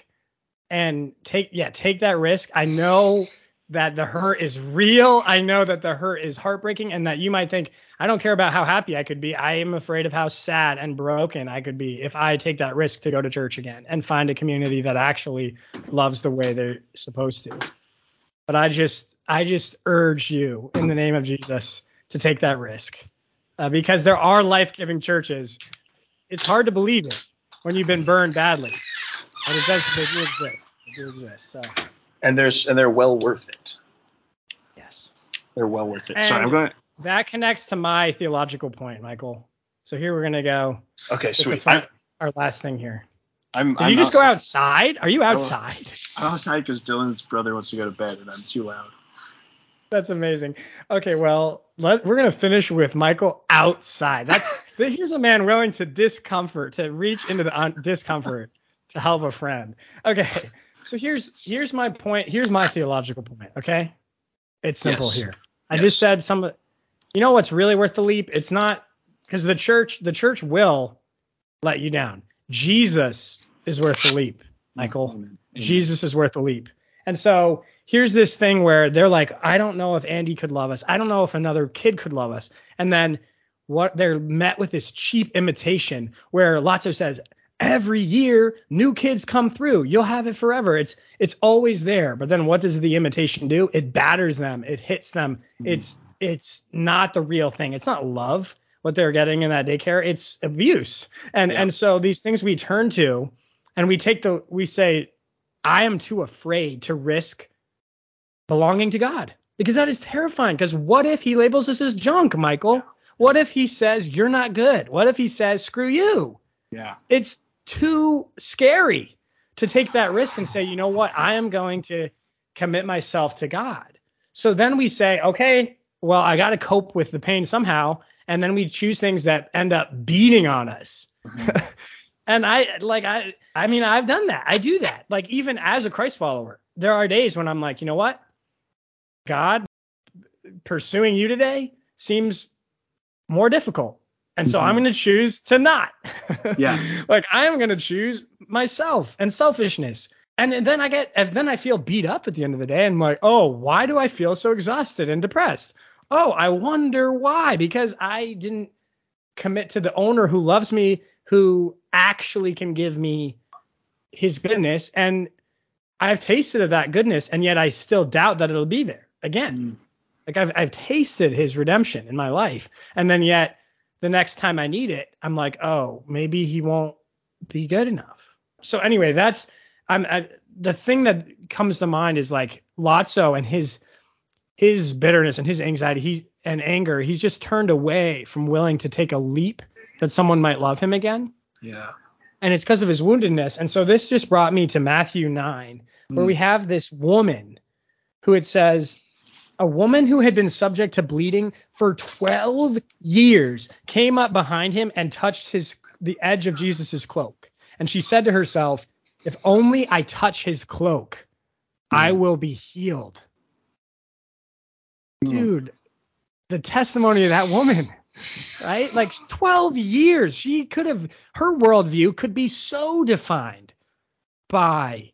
and take yeah take that risk. I know that the hurt is real. I know that the hurt is heartbreaking and that you might think, I don't care about how happy I could be. I am afraid of how sad and broken I could be if I take that risk to go to church again and find a community that actually loves the way they're supposed to. But I just, I just urge you in the name of Jesus to take that risk uh, because there are life giving churches. It's hard to believe it when you've been burned badly, but it does, they do exist. They do exist. So and there's and they're well worth it. Yes, they're well worth it. And Sorry, I'm going. That connects to my theological point, Michael. So here we're gonna go. Okay, sweet. our last thing here. I'm. Did I'm you just outside. go outside? Are you outside? I'm outside because Dylan's brother wants to go to bed and I'm too loud. That's amazing. Okay, well, let, we're gonna finish with Michael outside. That's [laughs] here's a man willing to discomfort, to reach into the un- discomfort to help a friend. Okay, so here's here's my point. Here's my theological point. Okay, it's simple yes. here. I yes. just said some. You know what's really worth the leap? It's not because the church the church will let you down. Jesus is worth the leap, Michael. Amen. Jesus is worth the leap. And so here's this thing where they're like, I don't know if Andy could love us. I don't know if another kid could love us. And then what they're met with this cheap imitation where Lotso says, every year new kids come through. You'll have it forever. It's it's always there. But then what does the imitation do? It batters them. It hits them. Mm-hmm. it's it's not the real thing. It's not love what they're getting in that daycare. It's abuse. And yeah. and so these things we turn to and we take the we say i am too afraid to risk belonging to god because that is terrifying because what if he labels us as junk michael what if he says you're not good what if he says screw you yeah. It's too scary to take that risk and say, you know what, I am going to commit myself to God. So then we say, okay, well, I got to cope with the pain somehow. And then we choose things that end up beating on us. Mm-hmm. and I like, I, I mean, I've done that. I do that. Like, even as a Christ follower, there are days when I'm like, you know what? God pursuing you today seems more difficult. And so mm-hmm. I'm going to choose to not. [laughs] [laughs] yeah. Like I am going to choose myself and selfishness. And then I get, and then I feel beat up at the end of the day. And I'm like, oh, why do I feel so exhausted and depressed? Oh, I wonder why. Because I didn't commit to the owner who loves me, who actually can give me his goodness. And I've tasted of that goodness, and yet I still doubt that it'll be there again. Mm. Like I've I've tasted his redemption in my life, and then yet the next time I need it, I'm like, oh, maybe he won't be good enough. So anyway, that's I'm I, the thing that comes to mind is like Lotso and his his bitterness and his anxiety he and anger. He's just turned away from willing to take a leap that someone might love him again. Yeah. And it's because of his woundedness. And so this just brought me to Matthew 9, where mm. we have this woman who it says a woman who had been subject to bleeding for 12 years came up behind him and touched his the edge of Jesus's cloak. And she said to herself, if only I touch his cloak, I hmm. will be healed. Hmm. Dude, the testimony of that woman, right? Like 12 years. She could have, her worldview could be so defined by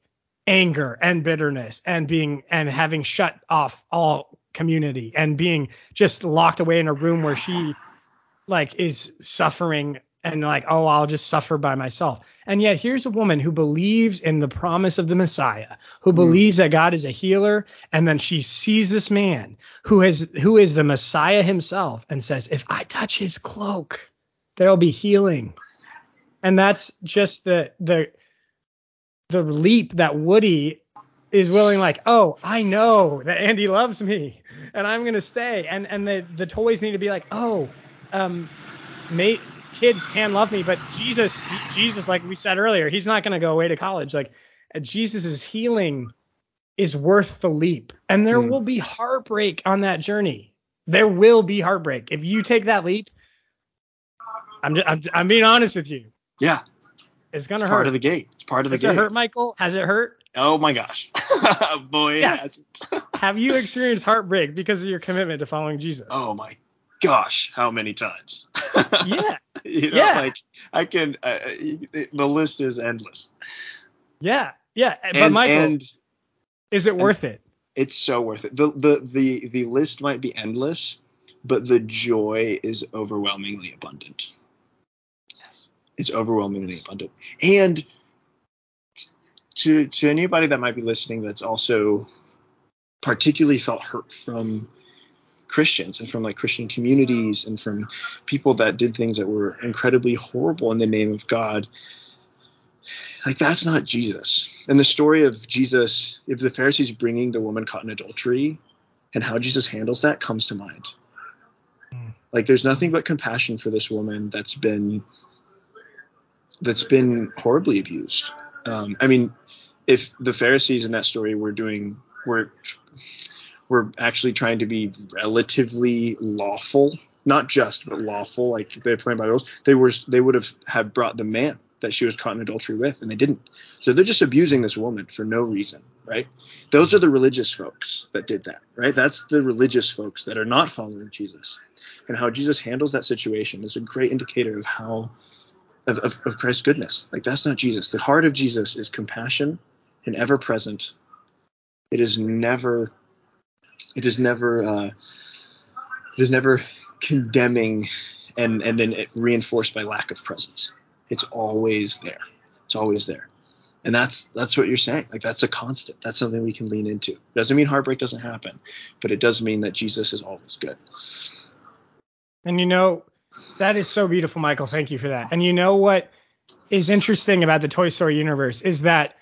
anger and bitterness and being and having shut off all community and being just locked away in a room where she like is suffering and like oh I'll just suffer by myself. And yet here's a woman who believes in the promise of the Messiah, who mm. believes that God is a healer and then she sees this man who has who is the Messiah himself and says if I touch his cloak there'll be healing. And that's just the the the leap that Woody is willing like, oh, I know that Andy loves me. and I'm gonna stay. And and the the toys need to be like, oh, um, mate, kids can love me, but Jesus, Jesus, like we said earlier, he's not gonna go away to college. Like Jesus' healing is worth the leap, and there mm. will be heartbreak on that journey. There will be heartbreak if you take that leap. I'm just, I'm, I'm being honest with you. Yeah. It's gonna it's hurt. Part of the gate. It's part of the Does gate. Has it hurt, Michael? Has it hurt? Oh my gosh, [laughs] boy, yeah. has [laughs] Have you experienced heartbreak because of your commitment to following Jesus? Oh my gosh, how many times? [laughs] yeah. you know, yeah. like I can. Uh, the list is endless. Yeah, yeah. But Michael, and is it worth it? It's so worth it. The the the the list might be endless, but the joy is overwhelmingly abundant. It's overwhelmingly abundant. And to to anybody that might be listening that's also particularly felt hurt from Christians and from like Christian communities and from people that did things that were incredibly horrible in the name of God. Like that's not Jesus. And the story of Jesus, if the Pharisees bringing the woman caught in adultery and how Jesus handles that comes to mind. Hmm. Like there's nothing but compassion for this woman that's been that's been horribly abused. Um, I mean, if the Pharisees in that story were doing were were actually trying to be relatively lawful, not just but lawful, like they're playing by the rules, they were they would have had brought the man that she was caught in adultery with, and they didn't. So they're just abusing this woman for no reason, right? Those are the religious folks that did that, right? That's the religious folks that are not following Jesus, and how Jesus handles that situation is a great indicator of how of, of, of Christ's goodness. Like that's not Jesus. The heart of Jesus is compassion and ever present. It is never it is never uh, it is never condemning and and then reinforced by lack of presence. It's always there. It's always there. And that's that's what you're saying. Like that's a constant. That's something we can lean into. Doesn't mean heartbreak doesn't happen, but it does mean that Jesus is always good. And you know, that is so beautiful, Michael. Thank you for that. And you know what is interesting about the Toy Story universe is that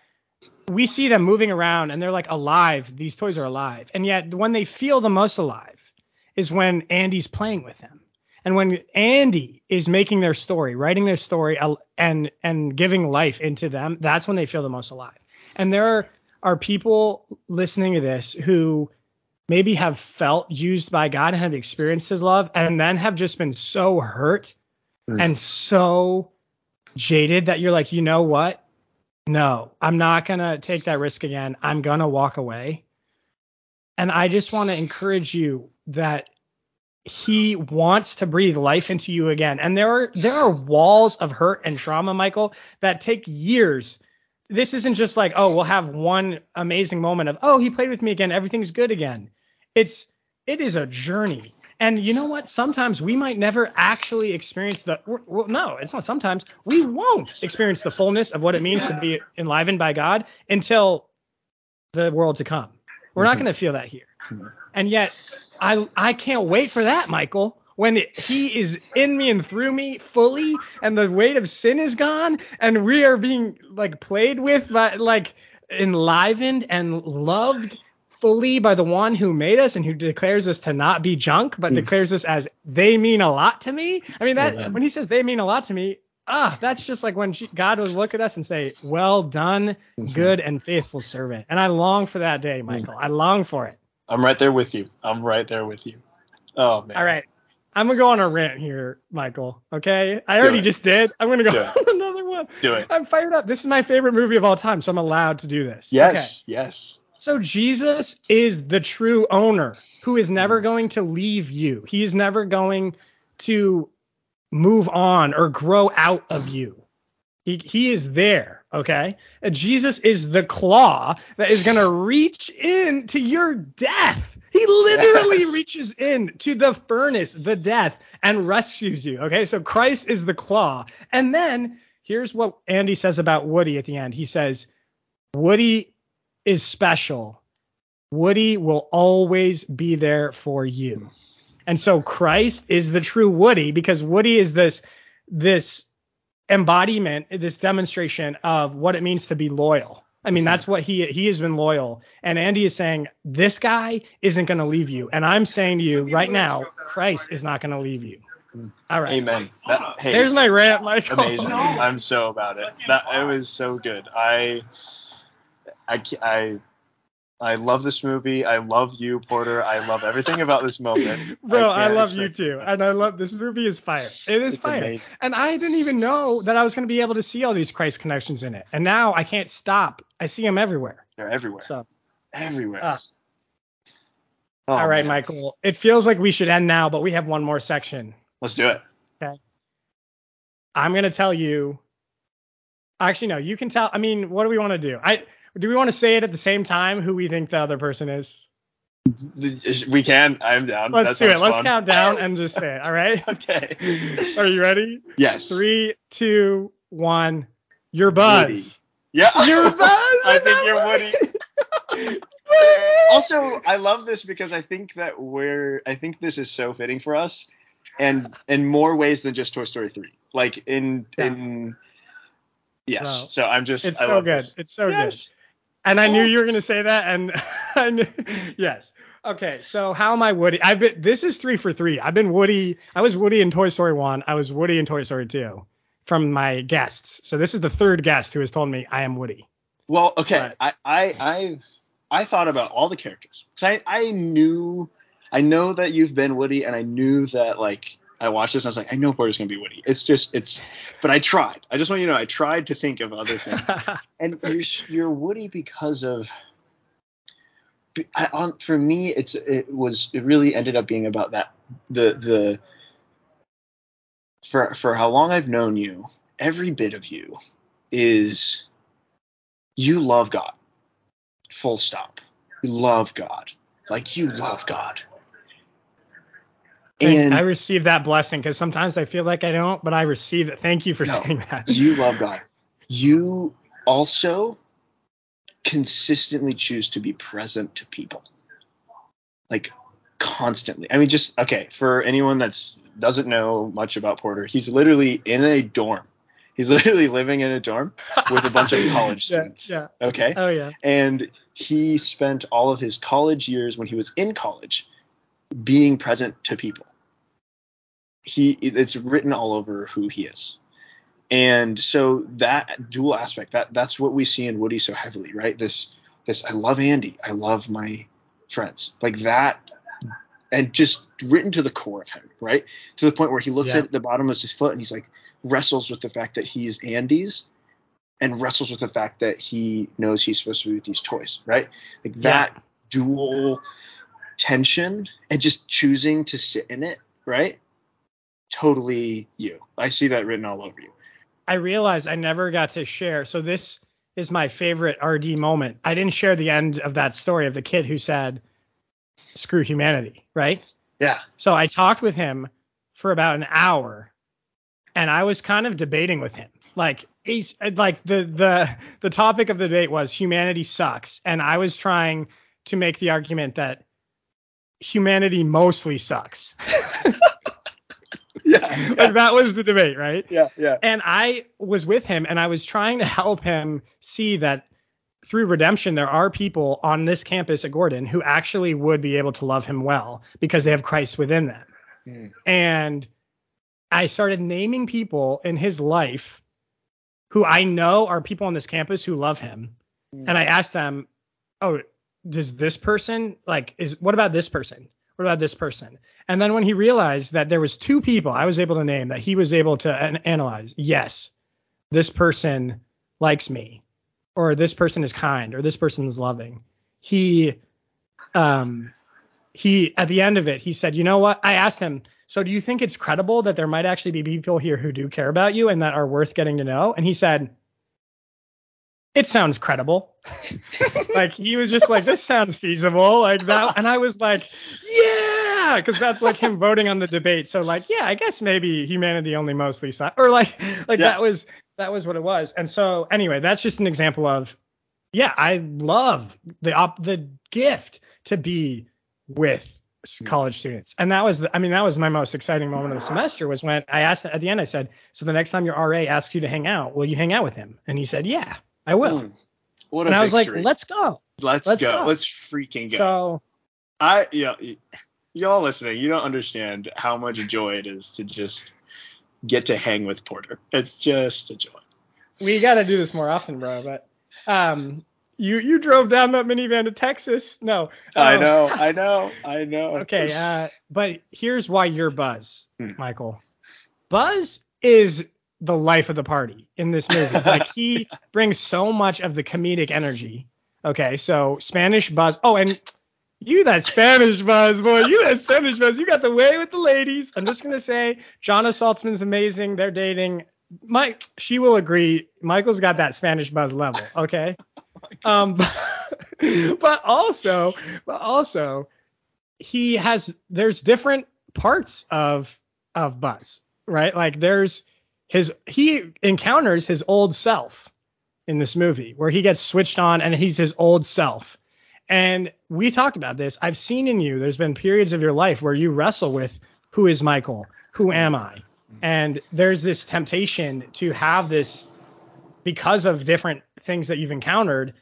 we see them moving around and they're like alive. These toys are alive. And yet when they feel the most alive is when Andy's playing with them. And when Andy is making their story, writing their story uh, and and giving life into them, that's when they feel the most alive. And there are people listening to this who maybe have felt used by God and have experienced his love and then have just been so hurt mm. and so jaded that you're like, you know what? No, I'm not going to take that risk again. I'm going to walk away. And I just want to encourage you that he wants to breathe life into you again. And there are there are walls of hurt and trauma, Michael, that take years. This isn't just like, oh, we'll have one amazing moment of, oh, he played with me again, everything's good again. It's it is a journey. And you know what? Sometimes we might never actually experience the. Well, no, it's not sometimes. We won't experience the fullness of what it means to be enlivened by God until the world to come. We're not mm-hmm. going to feel that here. Mm-hmm. And yet, I I can't wait for that, Michael. When it, he is in me and through me fully, and the weight of sin is gone, and we are being like played with, by, like enlivened and loved fully by the one who made us and who declares us to not be junk, but mm. declares us as they mean a lot to me. I mean that Amen. when he says they mean a lot to me, ah, that's just like when she, God would look at us and say, "Well done, mm-hmm. good and faithful servant." And I long for that day, Michael. Mm. I long for it. I'm right there with you. I'm right there with you. Oh man. All right. I'm gonna go on a rant here, Michael. Okay, I already just did. I'm gonna go [laughs] on another one. Do it. I'm fired up. This is my favorite movie of all time, so I'm allowed to do this. Yes. Okay. Yes. So Jesus is the true owner who is never mm. going to leave you. He is never going to move on or grow out of you. He, he is there, okay? And Jesus is the claw that is going to reach in to your death. He literally yes. reaches in to the furnace, the death, and rescues you, okay? So Christ is the claw. And then here's what Andy says about Woody at the end. He says, Woody is special, Woody will always be there for you. And so Christ is the true Woody because Woody is this this embodiment, this demonstration of what it means to be loyal. I mean, that's what he he has been loyal. And Andy is saying this guy isn't going to leave you. And I'm saying to you right now, Christ is not going to leave you. All right. Amen. That, hey, There's my rant, Michael. Amazing. [laughs] I'm so about it. That it was so good. I I I I love this movie. I love you, Porter. I love everything about this moment. [laughs] Bro, I, I love you too. And I love this movie is fire. It is it's fire. Amazing. And I didn't even know that I was going to be able to see all these Christ connections in it. And now I can't stop. I see them everywhere. They're everywhere. So everywhere. Uh, oh, all right, man. Michael. It feels like we should end now, but we have one more section. Let's do it. Okay. I'm going to tell you. Actually, no, you can tell. I mean, what do we want to do? I do we want to say it at the same time who we think the other person is? We can. I'm down. Let's do it. Let's count down and just say it. All right. [laughs] okay. [laughs] Are you ready? Yes. Three, two, one. You're Buzz. Woody. Yeah. [laughs] You're Buzz. I think you're Woody. also, I love this because I think that we're. I think this is so fitting for us, and in more ways than just Toy Story 3. Like in yeah. in. Yes. So I'm just. It's I so good. This. It's so yes. good. And I knew oh. you were going to say that. And [laughs] I knew, yes. Okay. So how am I Woody? I've been, this is three for three. I've been Woody. I was Woody in Toy Story 1. I was Woody in Toy Story 2 from my guests. So this is the third guest who has told me I am Woody. Well, okay. But, I, I, I, I thought about all the characters. Cause I, I knew, I know that you've been Woody and I knew that like, I watched this and I was like, I know Porter's gonna be Woody. It's just it's, but I tried. I just want you to know I tried to think of other things. [laughs] and you're you're Woody because of. I, on, for me, it's it was it really ended up being about that the the. For for how long I've known you, every bit of you is you love God. Full stop. You love God. Like you love God and I receive that blessing because sometimes I feel like I don't, but I receive it. Thank you for no, saying that. You love God. You also consistently choose to be present to people. Like constantly. I mean just okay, for anyone that's doesn't know much about Porter, he's literally in a dorm. He's [laughs] literally living in a dorm with a bunch of [laughs] college students. Yeah. Okay. Oh yeah. And he spent all of his college years when he was in college being present to people. He it's written all over who he is. And so that dual aspect, that that's what we see in Woody so heavily, right? This this I love Andy, I love my friends. Like that and just written to the core of him, right? To the point where he looks yeah. at the bottom of his foot and he's like wrestles with the fact that he's Andy's and wrestles with the fact that he knows he's supposed to be with these toys, right? Like that dual tension and just choosing to sit in it, right? Totally you. I see that written all over you. I realized I never got to share. So this is my favorite RD moment. I didn't share the end of that story of the kid who said, "Screw humanity," right? Yeah. So I talked with him for about an hour, and I was kind of debating with him. Like he's like the the the topic of the debate was humanity sucks, and I was trying to make the argument that humanity mostly sucks. [laughs] yeah, yeah. [laughs] Like that was the debate, right? Yeah, yeah. And I was with him and I was trying to help him see that through redemption there are people on this campus at Gordon who actually would be able to love him well because they have Christ within them. Mm. And I started naming people in his life who I know are people on this campus who love him. Mm. And I asked them, "Oh, does this person like is what about this person? What about this person? And then when he realized that there was two people I was able to name that he was able to an- analyze, yes, this person likes me, or this person is kind, or this person is loving. He, um, he at the end of it, he said, you know what? I asked him, so do you think it's credible that there might actually be people here who do care about you and that are worth getting to know? And he said, it sounds credible. [laughs] like he was just like, this sounds feasible, like that, and I was like, yeah, because that's like him voting on the debate. So like, yeah, I guess maybe humanity only mostly sucks, or like, like yeah. that was that was what it was. And so anyway, that's just an example of, yeah, I love the op the gift to be with hmm. college students. And that was, the, I mean, that was my most exciting moment of the semester was when I asked at the end, I said, so the next time your RA asks you to hang out, will you hang out with him? And he said, yeah. I will. Mm. What a and I was like, let's go. Let's, let's go. go. Let's freaking go. So I yeah, y'all listening, you don't understand how much joy it is to just get to hang with Porter. It's just a joy. We got to do this more often, bro. But um, you you drove down that minivan to Texas. No. Um, I know, I know, I know. [laughs] Okay, uh, but here's why you're Buzz, hmm. Michael. Buzz is the life of the party in this movie. [laughs] like he brings so much of the comedic energy. Okay, so Spanish Buzz. Oh, and you that Spanish buzz, boy. You that Spanish buzz. You got the way with the ladies. I'm just gonna say, Jonna Saltzman's amazing. They're dating. Mike, she will agree. Michael's got that Spanish buzz level. Okay. [laughs] um, [laughs] but also, but also, he has. There's different parts of of Buzz, right? Like there's his. He encounters his old self in this movie, where he gets switched on, and he's his old self and we talked about this. I've seen in you, there's been periods of your life where you wrestle with who is Michael? Who am I? And there's this temptation to have this because of different things that you've encountered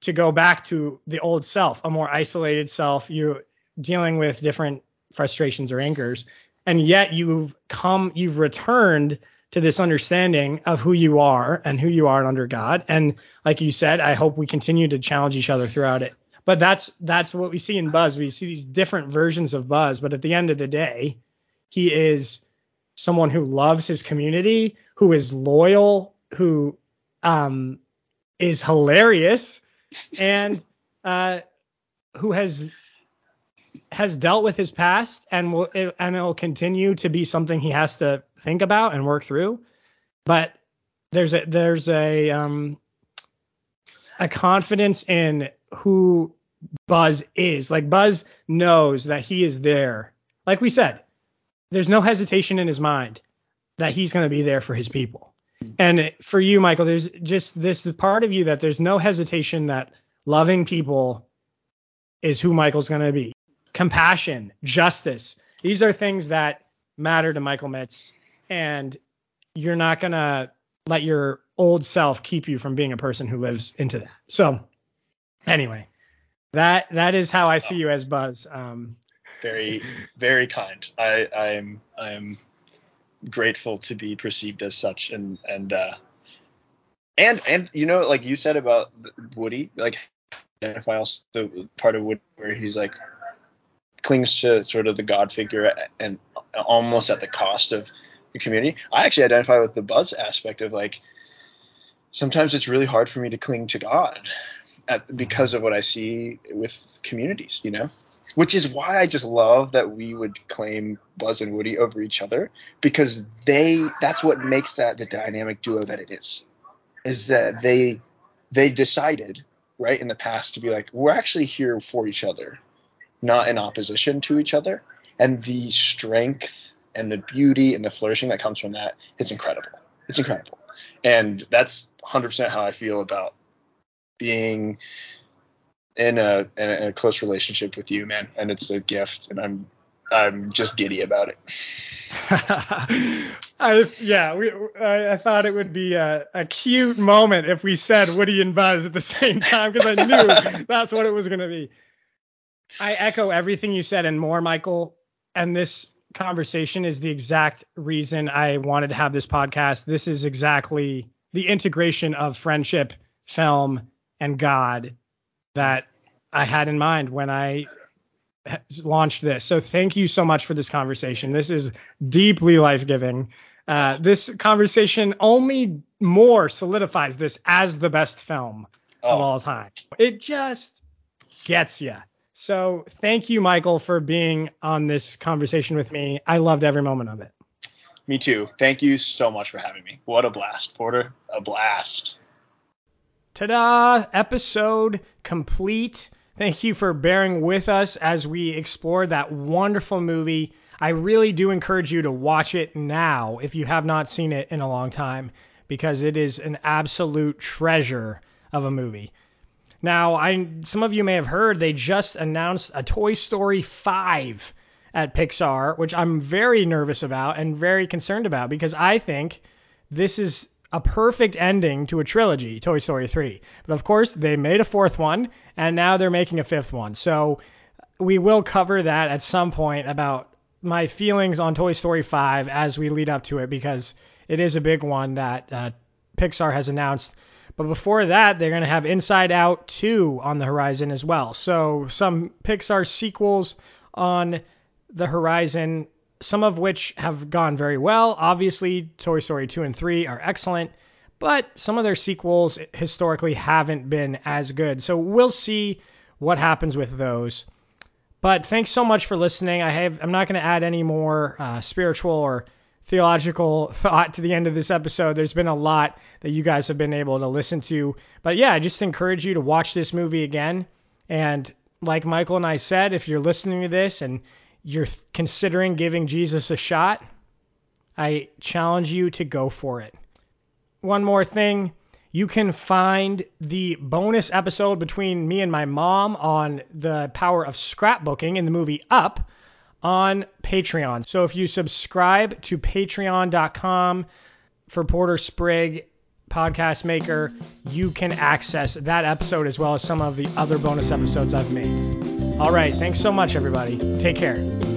to go back to the old self, a more isolated self. You're dealing with different frustrations or angers. And yet you've come, you've returned to this understanding of who you are and who you are under God. And like you said, I hope we continue to challenge each other throughout it but that's that's what we see in Buzz. We see these different versions of Buzz, but at the end of the day, he is someone who loves his community, who is loyal, who um, is hilarious, and uh, who has has dealt with his past and will and it'll continue to be something he has to think about and work through. But there's a there's a um, a confidence in who Buzz is. Like Buzz knows that he is there. Like we said, there's no hesitation in his mind that he's going to be there for his people. And for you, Michael, there's just this part of you that there's no hesitation that loving people is who Michael's going to be. Compassion, justice. These are things that matter to Michael Mitts. And you're not going to let your old self keep you from being a person who lives into that. So, anyway, that that is how I see you as Buzz. Um, very very kind. I I'm I'm grateful to be perceived as such, and and uh, and and you know like you said about Woody, like identify also the part of Woody where he's like clings to sort of the God figure and almost at the cost of community. I actually identify with the Buzz aspect of like sometimes it's really hard for me to cling to God at, because of what I see with communities, you know, which is why I just love that we would claim Buzz and Woody over each other because they that's what makes that the dynamic duo that it is, is that they they decided right in the past to be like we're actually here for each other, not in opposition to each other, and the strength and the beauty and the flourishing that comes from that it's incredible. It's incredible. And that's 100% how I feel about being in a, in a close relationship with you, man. And it's a gift, and I'm I'm just giddy about it. [laughs] I yeah, we I, I, thought it would be a, a cute moment if we said Woody and Buzz at the same time because I knew [laughs] that's what it was going to be. I echo everything you said and more, Michael. And this conversation is the exact reason I wanted to have this podcast. This is exactly the integration of friendship, film, and God that I had in mind when I launched this. So thank you so much for this conversation. This is deeply life giving. Uh, this conversation only more solidifies this as the best film oh. of all time. It just gets you. So thank you, Michael, for being on this conversation with me. I loved every moment of it. Me too. Thank you so much for having me. What a blast, Porter. A blast. Ta-da! Episode complete. Thank you for bearing with us as we explore that wonderful movie. I really do encourage you to watch it now if you have not seen it in a long time because it is an absolute treasure of a movie. Now, I some of you may have heard they just announced a Toy Story 5 at Pixar, which I'm very nervous about and very concerned about because I think this is a perfect ending to a trilogy, Toy Story 3. But of course, they made a fourth one, and now they're making a fifth one. So we will cover that at some point about my feelings on Toy Story 5 as we lead up to it because it is a big one that uh, Pixar has announced. But before that, they're going to have Inside Out 2 on the horizon as well. So some Pixar sequels on the horizon some of which have gone very well. Obviously, Toy Story 2 and 3 are excellent, but some of their sequels historically haven't been as good. So we'll see what happens with those. But thanks so much for listening. I have I'm not going to add any more uh, spiritual or theological thought to the end of this episode. There's been a lot that you guys have been able to listen to. But yeah, I just encourage you to watch this movie again. And like Michael and I said, if you're listening to this and you're considering giving Jesus a shot, I challenge you to go for it. One more thing, you can find the bonus episode between me and my mom on the power of scrapbooking in the movie Up on Patreon. So if you subscribe to patreon.com for Porter Sprigg podcast maker, you can access that episode as well as some of the other bonus episodes I've made. All right. Thanks so much, everybody. Take care.